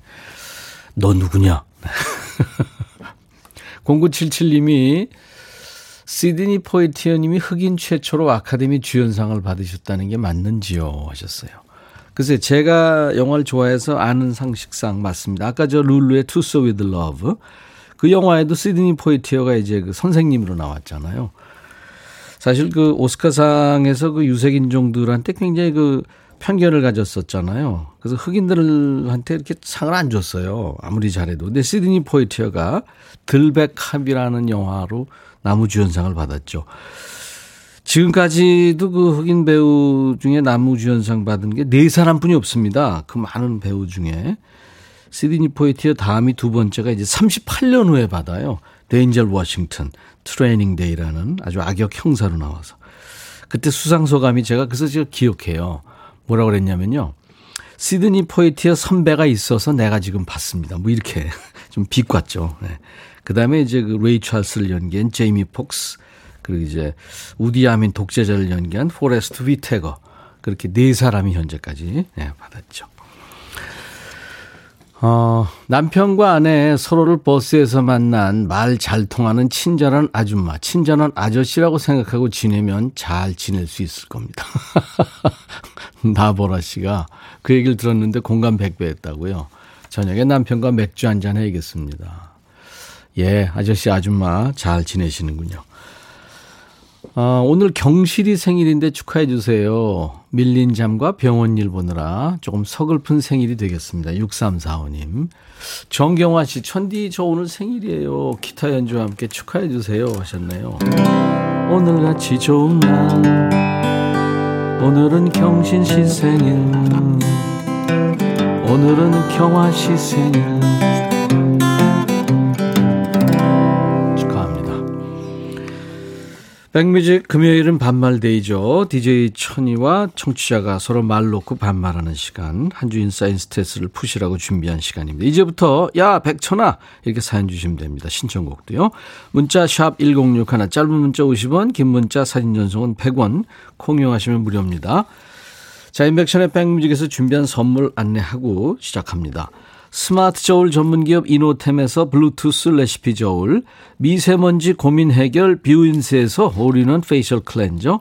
너 누구냐? 0977님이 시드니 포이티어님이 흑인 최초로 아카데미 주연상을 받으셨다는 게 맞는지요? 하셨어요. 글쎄, 제가 영화를 좋아해서 아는 상식상 맞습니다. 아까 저 룰루의 So With Love. 그 영화에도 시드니 포이티어가 이제 그 선생님으로 나왔잖아요. 사실 그 오스카상에서 그 유색인종들한테 굉장히 그 편견을 가졌었잖아요. 그래서 흑인들한테 이렇게 상을 안 줬어요. 아무리 잘해도. 근데 시드니 포이티어가 들백합이라는 영화로 나무주연상을 받았죠. 지금까지도 그 흑인 배우 중에 남우주연상 받은 게 네 사람뿐이 없습니다. 그 많은 배우 중에. 시드니 포이티어 다음이 두 번째가 이제 38년 후에 받아요. 덴젤 워싱턴 Training Day라는 아주 악역 형사로 나와서. 그때 수상 소감이 제가 그래서 제가 기억해요. 뭐라고 그랬냐면요. 시드니 포이티어 선배가 있어서 내가 지금 받습니다. 뭐 이렇게 좀 비꼬았죠. 네. 그 다음에 이제 그 레이 찰스를 연기한 제이미 폭스, 그리고 이제 이디 아민 독재자를 연기한 포레스트 휘태커. 그렇게 네 사람이 현재까지 네, 받았죠. 어, 남편과 아내 서로를 버스에서 만난 말 잘 통하는 친절한 아줌마, 친절한 아저씨라고 생각하고 지내면 잘 지낼 수 있을 겁니다. 나보라 씨가 그 얘기를 들었는데 공감 100배 했다고요. 저녁에 남편과 맥주 한잔 해야겠습니다. 예, 아저씨, 아줌마 잘 지내시는군요. 아, 오늘 경실이 생일인데 축하해 주세요. 밀린 잠과 병원 일 보느라 조금 서글픈 생일이 되겠습니다. 6345님. 정경화 씨, 천디 저 오늘 생일이에요. 기타 연주와 함께 축하해 주세요 하셨네요. 오늘같이 좋은 날 오늘은 경신 씨 생일 오늘은 경화 씨 생일 백뮤직 금요일은 반말데이죠. DJ 천이와 청취자가 서로 말 놓고 반말하는 시간. 한 주인 쌓인 스트레스를 푸시라고 준비한 시간입니다. 이제부터 야 백천아 이렇게 사연 주시면 됩니다. 신청곡도요. 문자 샵 1061 짧은 문자 50원 긴 문자 사진 전송은 100원 콩 이용하시면 무료입니다. 자 임백천의 백뮤직에서 준비한 선물 안내하고 시작합니다. 스마트 저울 전문 기업 이노템에서 블루투스 레시피 저울, 미세먼지 고민 해결 뷰인스에서 all-in-one facial cleanser,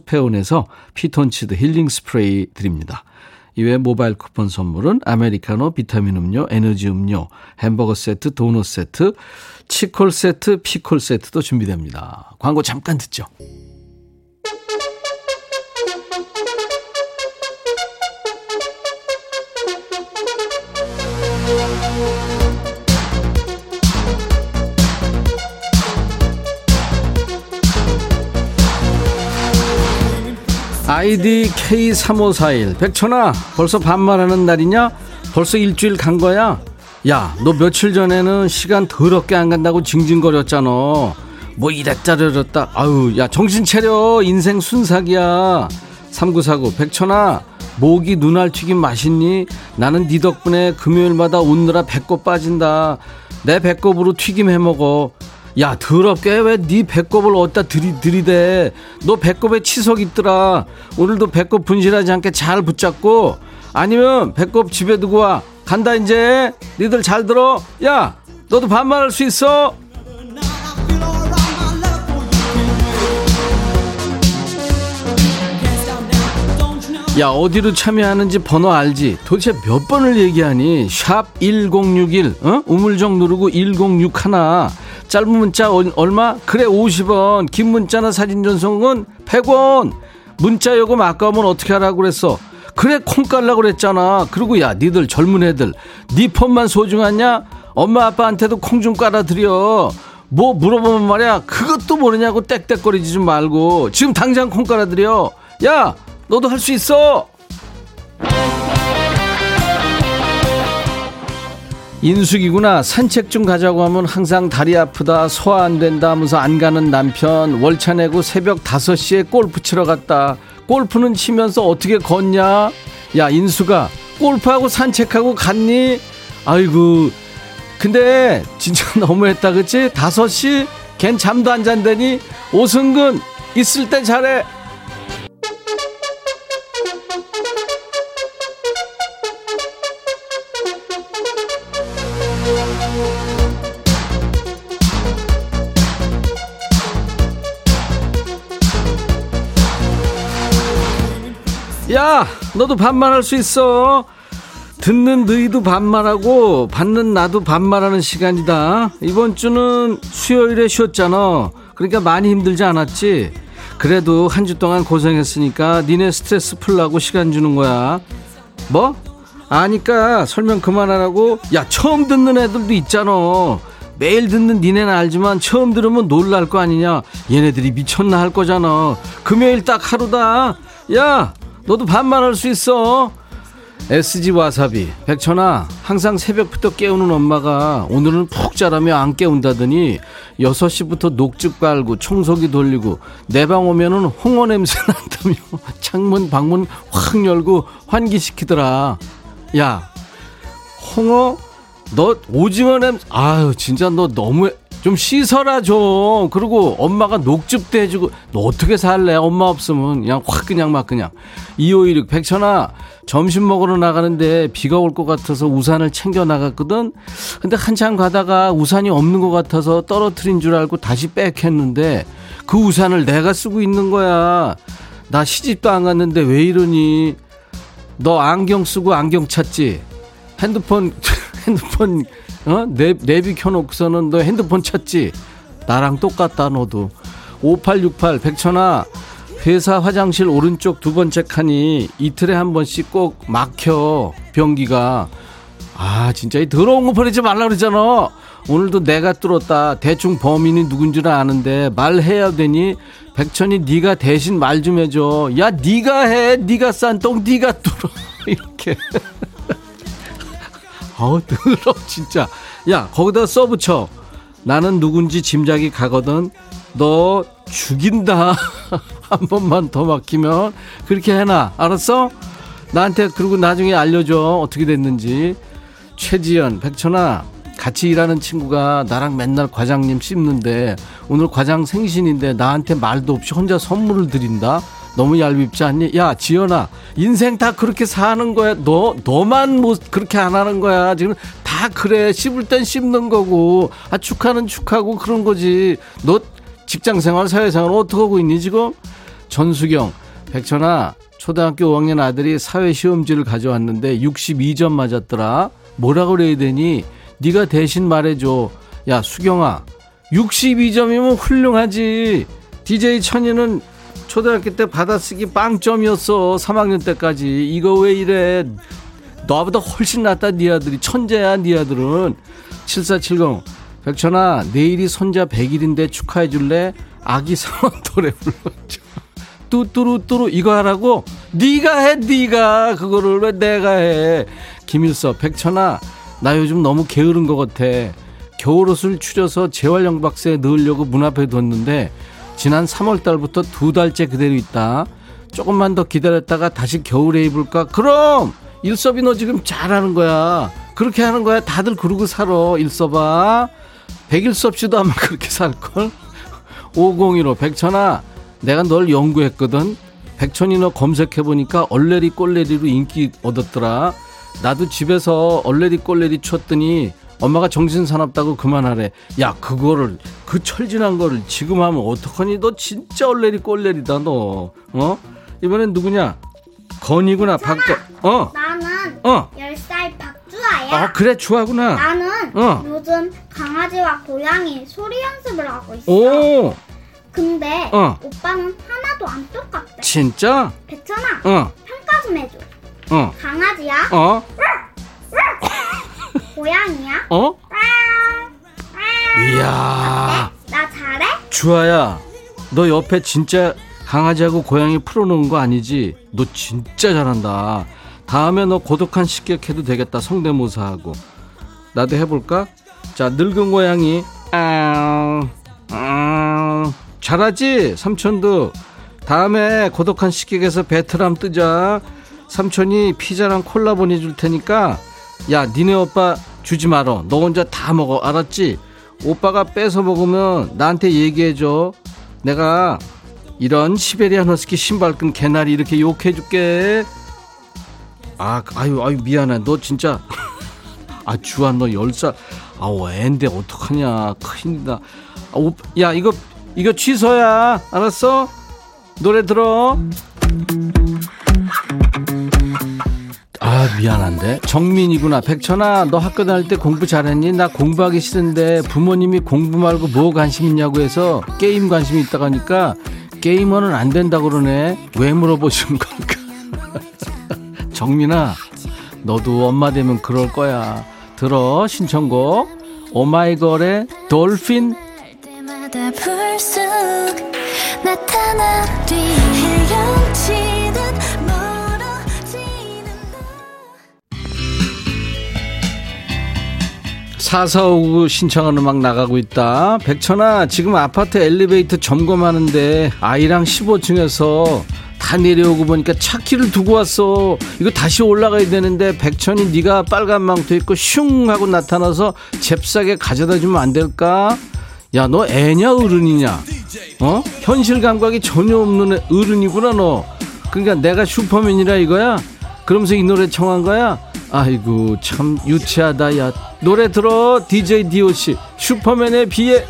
페온에서 피톤치드 힐링 스프레이 드립니다. 이외 모바일 쿠폰 선물은 아메리카노, 비타민 음료, 에너지 음료, 햄버거 세트, 도넛 세트, 치콜 세트, 피콜 세트도 준비됩니다. 광고 잠깐 듣죠. 아이디 K3541 백천아 벌써 반말하는 날이냐? 벌써 일주일 간 거야? 야 너 며칠 전에는 시간 더럽게 안 간다고 징징거렸잖아. 뭐 이랬다 저랬다. 아유 야 정신 차려. 인생 순삭이야. 3949 백천아 모기 눈알 튀김 맛있니? 나는 네 덕분에 금요일마다 웃느라 배꼽 빠진다. 내 배꼽으로 튀김 해먹어 야 더럽게 왜 네 배꼽을 어디다 들이, 들이대? 너 배꼽에 치석 있더라. 오늘도 배꼽 분실하지 않게 잘 붙잡고. 아니면 배꼽 집에 두고 와. 간다 이제. 니들 잘 들어. 야 너도 반말할 수 있어. 야 어디로 참여하는지 번호 알지? 도대체 몇 번을 얘기하니? 샵 1061 어? 우물정 누르고 1061 짧은 문자 얼마? 그래 50원. 긴 문자나 사진 전송은 100원. 문자 요금 아까우면 어떻게 하라고 그랬어? 그래 콩 깔라고 그랬잖아. 그리고 야 니들 젊은 애들 니 폰만 소중하냐? 엄마 아빠한테도 콩 좀 깔아드려. 뭐 물어보면 말이야. 그것도 모르냐고 땡땡거리지 좀 말고. 지금 당장 콩 깔아드려. 야 너도 할 수 있어 인숙이구나. 산책 좀 가자고 하면 항상 다리 아프다, 소화 안 된다 하면서 안 가는 남편. 월차 내고 새벽 5시에 골프 치러 갔다. 골프는 치면서 어떻게 걷냐? 야, 인수가 골프하고 산책하고 갔니? 아이고. 근데 진짜 너무했다, 그치? 5시? 걘 잠도 안 잔다니? 오승근, 있을 때 잘해. 야, 너도 반말할 수 있어. 듣는 너희도 반말하고 받는 나도 반말하는 시간이다. 이번 주는 수요일에 쉬었잖아. 그러니까 많이 힘들지 않았지? 그래도 한 주 동안 고생했으니까 니네 스트레스 풀라고 시간 주는 거야. 뭐? 아니까 설명 그만하라고? 야, 처음 듣는 애들도 있잖아. 매일 듣는 니네는 알지만 처음 들으면 놀랄 거 아니냐. 얘네들이 미쳤나 할 거잖아. 금요일 딱 하루다. 야, 너도 반말할 수 있어. SG 와사비 백천아 항상 새벽부터 깨우는 엄마가 오늘은 푹 자라며 안 깨운다더니 6시부터 녹즙 깔고 청소기 돌리고 내 방 오면은 홍어 냄새 난다며 창문 방문 확 열고 환기시키더라 야 홍어 너 오징어 냄새 아유 진짜 너 너무 좀 씻어라 좀. 그리고 엄마가 녹즙도 해주고 너 어떻게 살래? 엄마 없으면 그냥 확 그냥 막 그냥. 2516 백천아 점심 먹으러 나가는데 비가 올 것 같아서 우산을 챙겨 나갔거든. 근데 한참 가다가 우산이 없는 것 같아서 떨어뜨린 줄 알고 다시 빽 했는데 그 우산을 내가 쓰고 있는 거야. 나 시집도 안 갔는데 왜 이러니? 너 안경 쓰고 안경 찾지? 핸드폰 핸드폰 어? 내, 내비 켜놓고서는 너 핸드폰 찾지? 나랑 똑같다, 너도. 5868, 백천아, 회사 화장실 오른쪽 두 번째 칸이 이틀에 한 번씩 꼭 막혀, 변기가. 아, 진짜 이 더러운 거 버리지 말라 그러잖아. 오늘도 내가 뚫었다. 대충 범인이 누군지는 아는데 말해야 되니 백천이 네가 대신 말 좀 해줘. 야, 네가 해. 네가 싼 똥 네가 뚫어. 이렇게. 어우 더러 진짜. 야 거기다 써붙여. 나는 누군지 짐작이 가거든. 너 죽인다. 한 번만 더 막히면 그렇게 해놔. 알았어? 나한테 그리고 나중에 알려줘. 어떻게 됐는지. 최지연 백천아 같이 일하는 친구가 나랑 맨날 과장님 씹는데 오늘 과장 생신인데 나한테 말도 없이 혼자 선물을 드린다 너무 얄밉지 않니? 야, 지연아, 인생 다 그렇게 사는 거야. 너, 너만 뭐 그렇게 안 하는 거야. 지금 다 그래. 씹을 땐 씹는 거고. 아, 축하는 축하고 그런 거지. 너 직장 생활, 사회 생활 어떻게 하고 있니, 지금? 전수경, 백천아, 초등학교 5학년 아들이 사회 시험지를 가져왔는데 62점 맞았더라. 뭐라 그래야 되니? 네가 대신 말해줘. 야, 수경아, 62점이면 훌륭하지. DJ 천이는 초등학교 때 받아쓰기 빵점이었어. 3학년 때까지. 이거 왜 이래? 너보다 훨씬 낫다, 네 아들이. 천재야, 네 아들은. 7470. 백천아, 내일이 손자 100일인데 축하해 줄래? 아기 상원 노래 불러줘. 뚜뚜루뚜루 이거 하라고? 네가 해, 네가. 그거를 왜 내가 해? 김일서, 백천아, 나 요즘 너무 게으른 것 같아. 겨울옷을 추려서 재활용 박스에 넣으려고 문 앞에 뒀는데 지난 3월 달부터 두 달째 그대로 있다. 조금만 더 기다렸다가 다시 겨울에 입을까? 그럼 일섭이 너 지금 잘하는 거야. 그렇게 하는 거야. 다들 그러고 살아. 일섭아. 백일섭 씨도 아마 그렇게 살걸? 5015 백천아 내가 널 연구했거든. 백천이 너 검색해보니까 얼레리 꼴레리로 인기 얻었더라. 나도 집에서 얼레리 꼴레리 쳤더니 엄마가 정신 사납다고 그만하래. 야, 그거를, 그 철진한 거를 지금 하면 어떡하니? 너 진짜 얼레리 꼴레리다, 너. 어? 이번엔 누구냐? 건이구나, 박건. 어. 나는 어. 10살 박주아야. 아, 그래, 주아구나. 나는 어. 요즘 강아지와 고양이 소리 연습을 하고 있어. 오. 근데 어. 오빠는 하나도 안 똑같대. 진짜? 백천아. 어. 평가 좀 해줘. 어. 강아지야? 어. 고양이야? 어? 이야. 나 잘해? 주아야, 너 옆에 진짜 강아지하고 고양이 풀어놓은 거 아니지? 너 진짜 잘한다. 다음에 너 고독한 식객해도 되겠다. 성대모사하고. 나도 해볼까? 자, 늙은 고양이. 아, 아, 잘하지? 삼촌도. 다음에 고독한 식객에서 베트남 뜨자. 삼촌이 피자랑 콜라 보내줄 테니까 야 니네 오빠 주지 말어 너 혼자 다 먹어. 알았지? 오빠가 뺏어 먹으면 나한테 얘기해줘. 내가 이런 시베리안 허스키 신발끈 개나리 이렇게 욕해줄게. 아 아유 아유 미안해. 너 진짜. 아 주한 너 열 살 아우 앤데 어떡하냐. 큰일이다. 아, 오, 야 이거 이거 취소야. 알았어? 노래 들어 아 미안한데. 정민이구나. 백천아 너 학교 다닐 때 공부 잘했니? 나 공부하기 싫은데 부모님이 공부 말고 뭐 관심 있냐고 해서 게임 관심 있다고 하니까 게이머는 안 된다고 그러네. 왜 물어보시는 걸까? 정민아 너도 엄마 되면 그럴 거야. 들어 신청곡. 오마이걸의 돌핀 나타나 사사오구 신청한 음악 나가고 있다. 백천아, 지금 아파트 엘리베이터 점검하는데 아이랑 15층에서 다 내려오고 보니까 차 키를 두고 왔어. 이거 다시 올라가야 되는데 백천이 네가 빨간 망토 입고 슝 하고 나타나서 잽싸게 가져다 주면 안 될까? 야, 너 애냐 어른이냐? 어? 현실 감각이 전혀 없는 어른이구나 너. 그러니까 내가 슈퍼맨이라 이거야? 그러면서 이 노래 청한 거야? 아이고 참 유치하다 야. 노래 들어 DJ DOC 슈퍼맨에 비해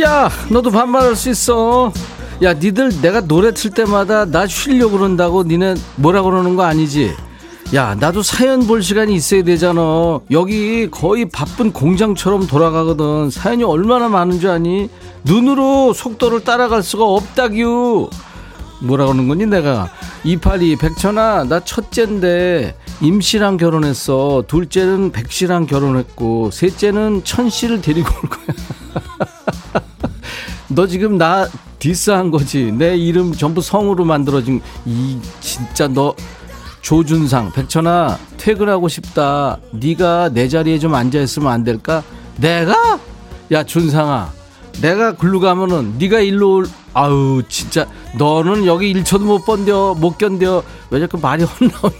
야 너도 반말할 수 있어 야 니들 내가 노래 틀 때마다 나 쉬려고 그런다고 니네 뭐라 그러는 거 아니지? 야 나도 사연 볼 시간이 있어야 되잖아. 여기 거의 바쁜 공장처럼 돌아가거든. 사연이 얼마나 많은 줄 아니? 눈으로 속도를 따라갈 수가 없다규 뭐라 그러는 거니 내가? 이팔이 백천아 나 첫째인데 임씨랑 결혼했어. 둘째는 백씨랑 결혼했고 셋째는 천씨를 데리고 올 거야. 너 지금 나 디스한 거지. 내 이름 전부 성으로 만들어진 이 진짜 너 조준상 백천아 퇴근하고 싶다. 네가 내 자리에 좀 앉아 있으면 안 될까? 내가? 야 준상아. 내가 글로 가면은 네가 일로 올 아우 진짜 너는 여기 1초도 못 번겨 못 견뎌 왜 자꾸 말이 헛나오냐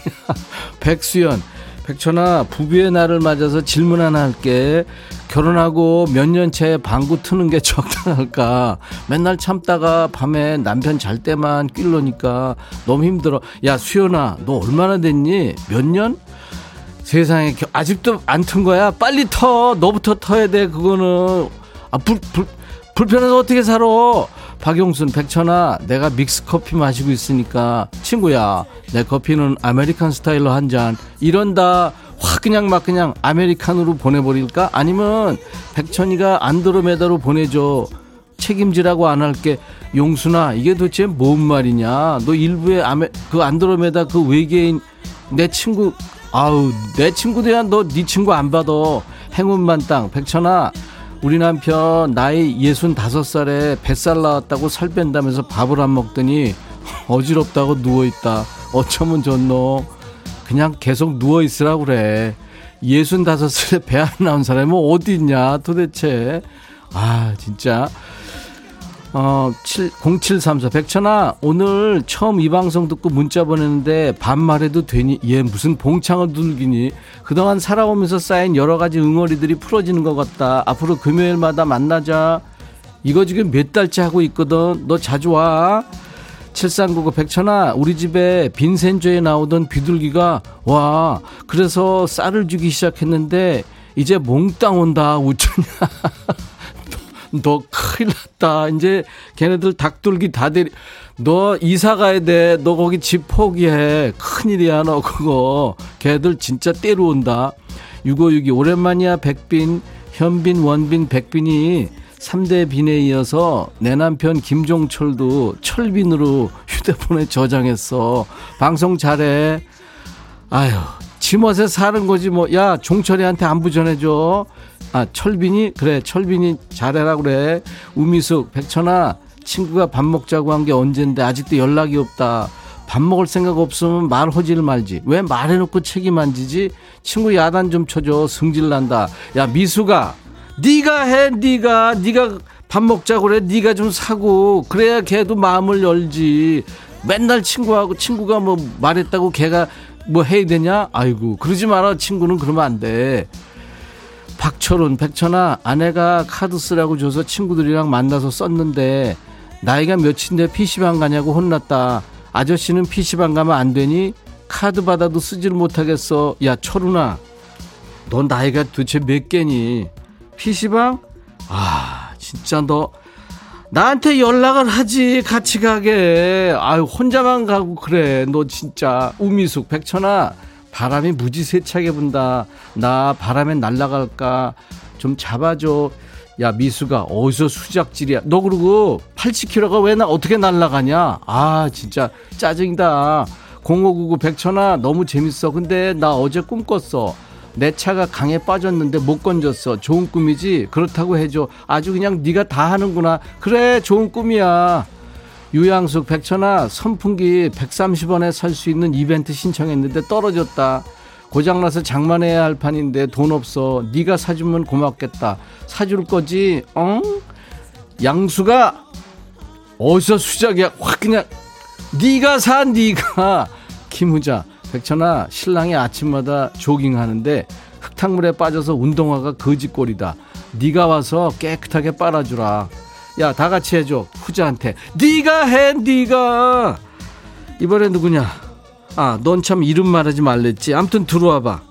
백수연 백천아 부부의 날을 맞아서 질문 하나 할게 결혼하고 몇 년째 방구 트는 게 적당할까? 맨날 참다가 밤에 남편 잘 때만 뀌려니까 너무 힘들어. 야 수연아 너 얼마나 됐니? 몇 년? 세상에 아직도 안 튼 거야? 빨리 터. 너부터 터야 돼 그거는. 아 불, 불, 불편해서 어떻게 살아? 박용순 백천아 내가 믹스 커피 마시고 있으니까 친구야 내 커피는 American style로 한 잔. 이런다 확 그냥 막 그냥 아메리칸으로 보내버릴까? 아니면 백천이가 안드로메다로 보내줘. 책임지라고 안 할게. 용순아 이게 도대체 뭔 말이냐? 너 일부에 아메 그 안드로메다 그 외계인 내 친구 아우 내 친구들야. 너 네 친구 안 받아. 행운만 땅. 백천아 우리 남편 나이 예순 다섯 살에 뱃살 나왔다고 살 뺀다면서 밥을 안 먹더니 어지럽다고 누워있다. 어쩌면 좋노? 그냥 계속 누워 있으라 그래. 예순 다섯 살에 배 안 나온 사람이 뭐 어디 있냐 도대체. 아, 진짜. 어, 7, 0734. 백천아, 오늘 처음 이 방송 듣고 문자 보냈는데 반말해도 되니? 얘 무슨 봉창을 들기니? 그동안 살아오면서 쌓인 여러 가지 응어리들이 풀어지는 것 같다. 앞으로 금요일마다 만나자. 이거 지금 몇 달째 하고 있거든. 너 자주 와. 7399 백천아, 우리 집에 빈센조에 나오던 비둘기가 와. 그래서 쌀을 주기 시작했는데 이제 몽땅 온다. 우천냐. 너 큰일 났다. 이제 걔네들 닭둘기 다 데리, 너 이사 가야 돼. 너 거기 집 포기해. 큰일이야, 너 그거. 걔들 진짜 때려온다. 6562 오랜만이야, 백빈. 현빈, 원빈, 백빈이 3대 빈에 이어서 내 남편 김종철도 철빈으로 휴대폰에 저장했어. 방송 잘해. 아유, 지멋에 사는 거지 뭐. 야, 종철이한테 안부 전해줘. 아, 철빈이? 그래, 철빈이 잘해라 그래. 우미숙, 백천아, 친구가 밥 먹자고 한 게 언젠데 아직도 연락이 없다. 밥 먹을 생각 없으면 말 허지를 말지. 왜 말해놓고 책임 안 지지? 친구 야단 좀 쳐줘. 승질난다. 야, 미수가. 네가 해, 네가. 네가 밥 먹자고 그래. 네가 좀 사고. 그래야 걔도 마음을 열지. 맨날 친구하고 친구가 뭐 말했다고 걔가 뭐 해야 되냐? 아이고, 그러지 마라. 친구는 그러면 안 돼. 박철훈, 백천아, 아내가 카드 쓰라고 줘서 친구들이랑 만나서 썼는데, 나이가 몇인데 PC방 가냐고 혼났다. 아저씨는 PC방 가면 안 되니? 카드 받아도 쓰지를 못하겠어. 야, 철훈아, 너 나이가 도대체 몇 개니? PC방? 아, 진짜 너, 나한테 연락을 하지 같이 가게. 아유 혼자만 가고 그래. 너 진짜 우미숙 백천아. 바람이 무지 세차게 분다. 나 바람에 날라갈까? 좀 잡아줘. 야 미수가 어디서 수작질이야? 너 그러고 80kg가 왜 나 어떻게 날라가냐? 아 진짜 짜증이다. 0599 백천아 너무 재밌어. 근데 나 어제 꿈 꿨어 내 차가 강에 빠졌는데 못 건졌어. 좋은 꿈이지? 그렇다고 해줘. 아주 그냥 네가 다 하는구나. 그래, 좋은 꿈이야. 유양숙, 백천아, 선풍기 130원에 살 수 있는 이벤트 신청했는데 떨어졌다. 고장나서 장만해야 할 판인데 돈 없어. 네가 사주면 고맙겠다. 사줄 거지? 어? 양수가 어디서 수작이야? 확 그냥 네가 사, 네가. 김우자. 백천아 신랑이 아침마다 조깅하는데 흙탕물에 빠져서 운동화가 거지꼴이다. 네가 와서 깨끗하게 빨아주라. 야 다 같이 해줘 후자한테. 네가 해 네가. 이번에 누구냐? 아 넌 참 이름 말하지 말랬지. 암튼 들어와봐.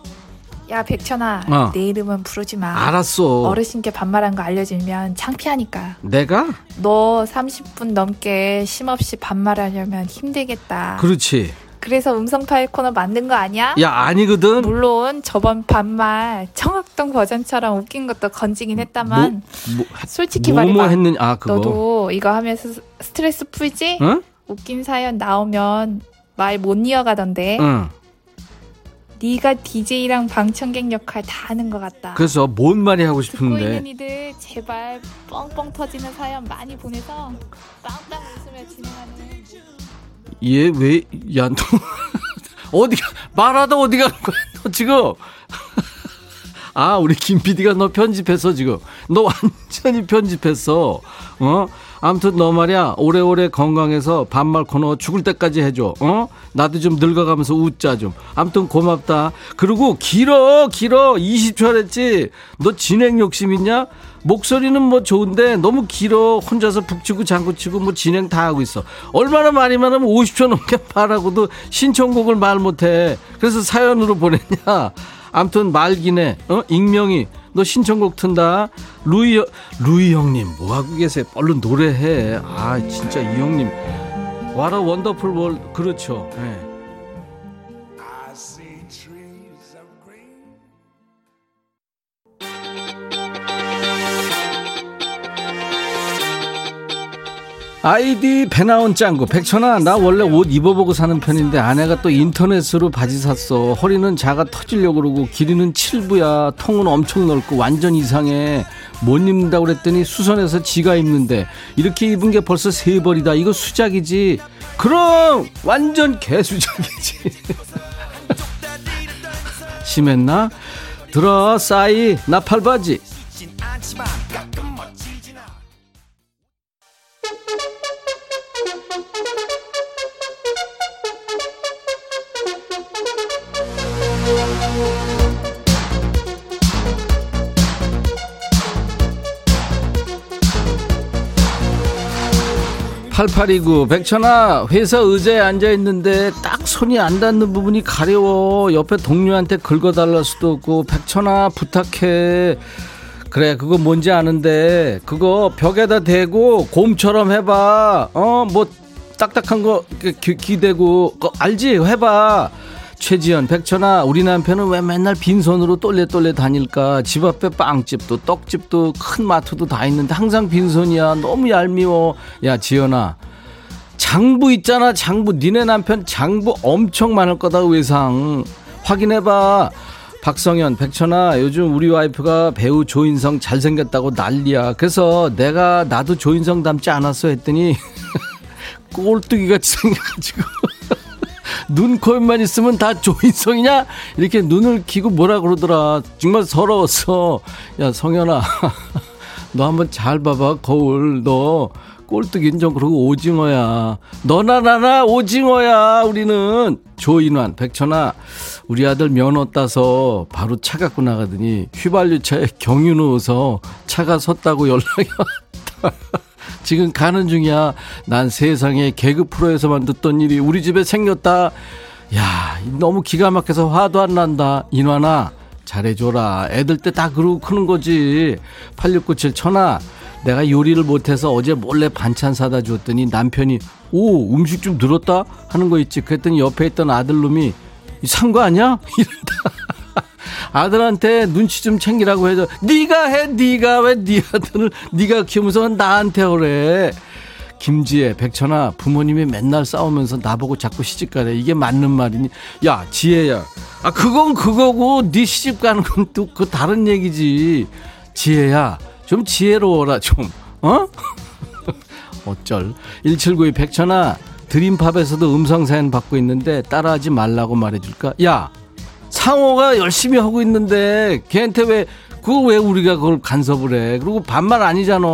야 백천아 어. 내 이름은 부르지 마. 알았어. 어르신께 반말한 거 알려주면 창피하니까. 내가? 너 30분 넘게 쉼없이 반말하려면 힘들겠다. 그렇지 그래서 음성 파일 코너 만든 거 아니야? 야 아니거든. 물론 저번 반말 청학동 버전처럼 웃긴 것도 건지긴 했다만 뭐, 뭐, 솔직히 뭐, 말해봐. 뭐 했는 아 그거. 너도 이거 하면서 스트레스 풀지? 응? 웃긴 사연 나오면 말 못 이어가던데. 응. 네가 DJ랑 방청객 역할 다 하는 것 같다. 그래서 뭔 말이 하고 싶은데? 듣고 있는 이들 제발 뻥뻥 터지는 사연 많이 보내서 빵빵 웃으며 진행하는. 얘 왜 야 너 어디 가 말하다 어디 간 거야 너 지금? 아 우리 김 PD가 너 편집했어 지금. 너 완전히 편집했어. 어? 아무튼 너 말이야 오래오래 건강해서 반말 코너 죽을 때까지 해줘. 어? 나도 좀 늙어가면서 웃자 좀. 아무튼 고맙다. 그리고 길어 길어. 20초 했지. 너 진행 욕심 있냐 목소리는 뭐 좋은데 너무 길어. 혼자서 북치고 장구치고 뭐 진행 다 하고 있어. 얼마나 많이 말하면 50초 넘게 말하고도 신청곡을 말 못해. 그래서 사연으로 보냈냐? 아무튼 말기네 어? 익명이. 너 신청곡 튼다. 루이 루이 형님 뭐 하고 계세요? 얼른 노래해. 아 진짜 이 형님. 와라 원더풀 월 그렇죠. 네. ' 아이디 배 나온 짱구. 백천아 나 원래 옷 입어보고 사는 편인데 아내가 또 인터넷으로 바지 샀어. 허리는 작아 터질려고 그러고 길이는 7부야. 통은 엄청 넓고 완전 이상해. 못 입는다고 그랬더니 수선해서 지가 입는데. 이렇게 입은 게 벌써 세 벌이다. 이거 수작이지. 그럼 완전 개수작이지. 심했나? 들어 싸이. 나팔바지 8829 백천아 회사 의자에 앉아있는데 딱 손이 안 닿는 부분이 가려워. 옆에 동료한테 긁어달랄 수도 없고 백천아 부탁해. 그래 그거 뭔지 아는데 그거 벽에다 대고 곰처럼 해봐. 어 뭐 딱딱한 거 기, 기대고 알지? 해봐 최지연, 백천아, 우리 남편은 왜 맨날 빈손으로 똘레똘레 다닐까? 집 앞에 빵집도, 떡집도, 큰 마트도 다 있는데 항상 빈손이야. 너무 얄미워. 야, 지연아. 장부 있잖아, 장부. 니네 남편 장부 엄청 많을 거다, 외상. 확인해봐. 박성현, 백천아, 요즘 우리 와이프가 배우 조인성 잘생겼다고 난리야. 그래서 내가 나도 조인성 닮지 않았어 했더니 꼴뚜기 같이 생겨가지고. 눈, 코, 입만 있으면 다 조인성이냐? 이렇게 눈을 키고 뭐라 그러더라. 정말 서러웠어. 야, 성현아. 너 한번 잘 봐봐. 거울. 너 꼴뚜기는 좀 그러고 오징어야. 너나 나나 오징어야. 우리는. 조인환, 백천아. 우리 아들 면허 따서 바로 차 갖고 나가더니 휘발유 차에 경유 넣어서 차가 섰다고 연락이 왔다. 지금 가는 중이야. 난 세상에 개그 프로에서만 듣던 일이 우리 집에 생겼다. 야, 너무 기가 막혀서 화도 안 난다. 인화나, 잘해줘라. 애들 때 다 그러고 크는 거지. 8697 천아, 내가 요리를 못해서 어제 몰래 반찬 사다 줬더니 남편이, 오, 음식 좀 늘었다? 하는 거 있지. 그랬더니 옆에 있던 아들놈이, 산 거 아니야? 이런다. 아들한테 눈치 좀 챙기라고 해줘. 네가 해, 네가 왜 네 아들을 네가 키우면서 나한테 그래. 김지혜, 백천아, 부모님이 맨날 싸우면서 나보고 자꾸 시집가래. 이게 맞는 말이니? 야, 지혜야. 아, 그건 그거고, 네 시집 가는 건 또 그 다른 얘기지. 지혜야, 좀 지혜로워라, 좀. 어? 어쩔. 1792 백천아, 드림팝에서도 음성사연 받고 있는데 따라하지 말라고 말해줄까? 야, 상호가 열심히 하고 있는데 걔한테 왜 그거 왜 우리가 그걸 간섭을 해? 그리고 반말 아니잖아.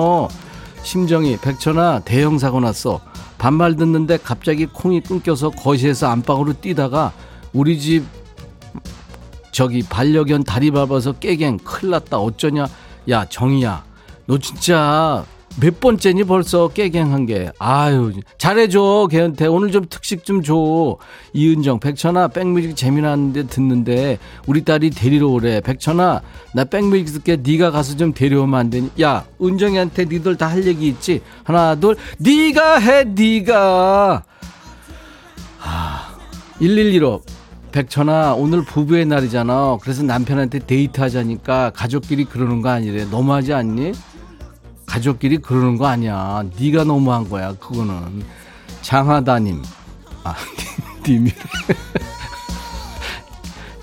심정이 백천아 대형 사고 났어. 반말 듣는데 갑자기 콩이 끊겨서 거실에서 안방으로 뛰다가 우리 집 저기 반려견 다리 밟아서 깨갱 큰일 났다 어쩌냐 야 정이야 너 진짜 몇 번째니 벌써 깨갱한 게. 아유, 잘해줘, 걔한테. 오늘 좀 특식 좀 줘. 이은정, 백천아, 백뮤직 재미났는데 듣는데, 우리 딸이 데리러 오래. 백천아, 나 백뮤직 듣게 네가 가서 좀 데려오면 안 되니? 야, 은정이한테 니들 다 할 얘기 있지? 하나, 둘, 네가 해, 네가 아, 1115. 백천아, 오늘 부부의 날이잖아. 그래서 남편한테 데이트하자니까 가족끼리 그러는 거 아니래. 너무하지 않니? 가족끼리 그러는 거 아니야. 네가 너무한 거야. 그거는 장하다님. 아, 님이.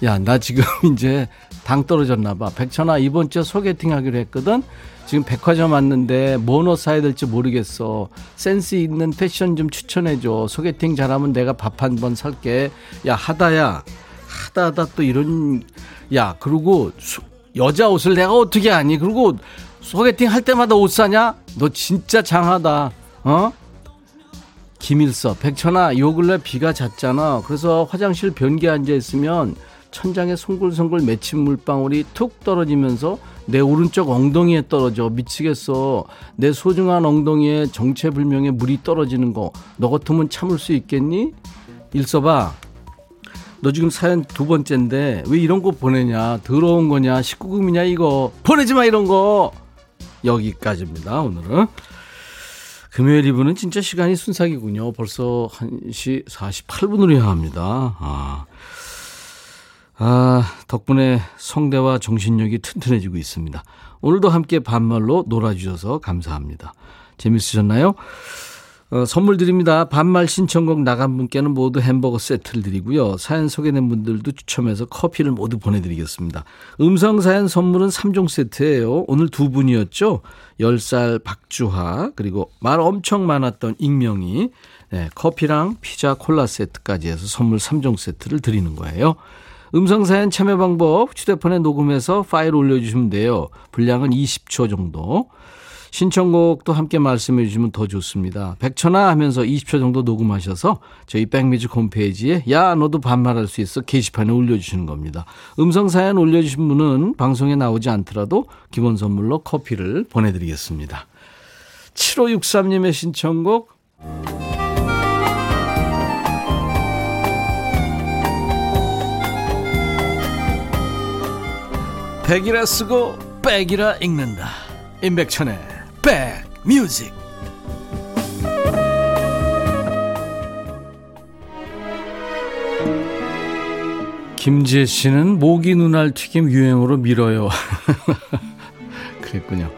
야, 나 지금 이제 당 떨어졌나 봐. 백천아 이번 주에 소개팅 하기로 했거든. 지금 백화점 왔는데 뭐넣 사야 될지 모르겠어. 센스 있는 패션 좀 추천해 줘. 소개팅 잘하면 내가 밥 한 번 살게. 야, 하다야. 하다하다 또 이런 야, 그리고 수, 여자 옷을 내가 어떻게 아니? 그리고 소개팅 할 때마다 옷 사냐? 너 진짜 장하다. 어? 김일서, 백천아, 요 근래 비가 잦잖아. 그래서 화장실 변기에 앉아 있으면 천장에 송글송글 맺힌 물방울이 툭 떨어지면서 내 오른쪽 엉덩이에 떨어져 미치겠어. 내 소중한 엉덩이에 정체불명의 물이 떨어지는 거. 너 같으면 참을 수 있겠니? 일서봐. 너 지금 사연 두 번째인데 왜 이런 거 보내냐? 더러운 거냐? 19금이냐 이거. 보내지 마 이런 거. 여기까지입니다. 오늘은. 금요일 이브는 진짜 시간이 순삭이군요. 벌써 1시 48분으로 향합니다. 아. 아, 덕분에 성대와 정신력이 튼튼해지고 있습니다. 오늘도 함께 반말로 놀아주셔서 감사합니다. 재밌으셨나요? 어, 선물 드립니다. 반말 신청곡 나간 분께는 모두 햄버거 세트를 드리고요. 사연 소개된 분들도 추첨해서 커피를 모두 보내드리겠습니다. 음성 사연 선물은 3종 세트예요. 오늘 두 분이었죠. 10살 박주하 그리고 말 엄청 많았던 익명이 네, 커피랑 피자 콜라 세트까지 해서 선물 3종 세트를 드리는 거예요. 음성 사연 참여 방법 휴대폰에 녹음해서 파일 올려주시면 돼요. 분량은 20초 정도. 신청곡도 함께 말씀해 주시면 더 좋습니다. 백천아 하면서 20초 정도 녹음하셔서 저희 백미직 홈페이지에 야 너도 반말할 수 있어 게시판에 올려주시는 겁니다. 음성 사연 올려주신 분은 방송에 나오지 않더라도 기본 선물로 커피를 보내드리겠습니다. 7563님의 신청곡 백이라 쓰고 백이라 읽는다. 임백천의 백뮤직 김지혜 씨는 모기 눈알 튀김 유행으로 밀어요. 그랬군요.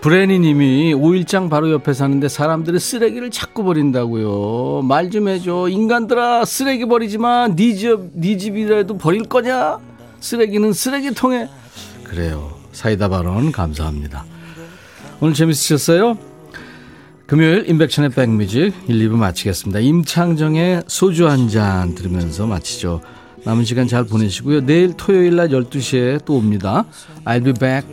브레니 님이 5일장 바로 옆에 사는데 사람들이 쓰레기를 자꾸 버린다고요. 말 좀 해줘. 인간들아, 쓰레기 버리지 마. 네 집, 네 집이라도 버릴 거냐? 쓰레기는 쓰레기통에. 그래요. 사이다 발언 감사합니다. 오늘 재밌으셨어요? 금요일 인백천의 백뮤직 1, 2부 마치겠습니다. 임창정의 소주 한 잔 들으면서 마치죠. 남은 시간 잘 보내시고요. 내일 토요일 날 12시에 또 옵니다. I'll be back.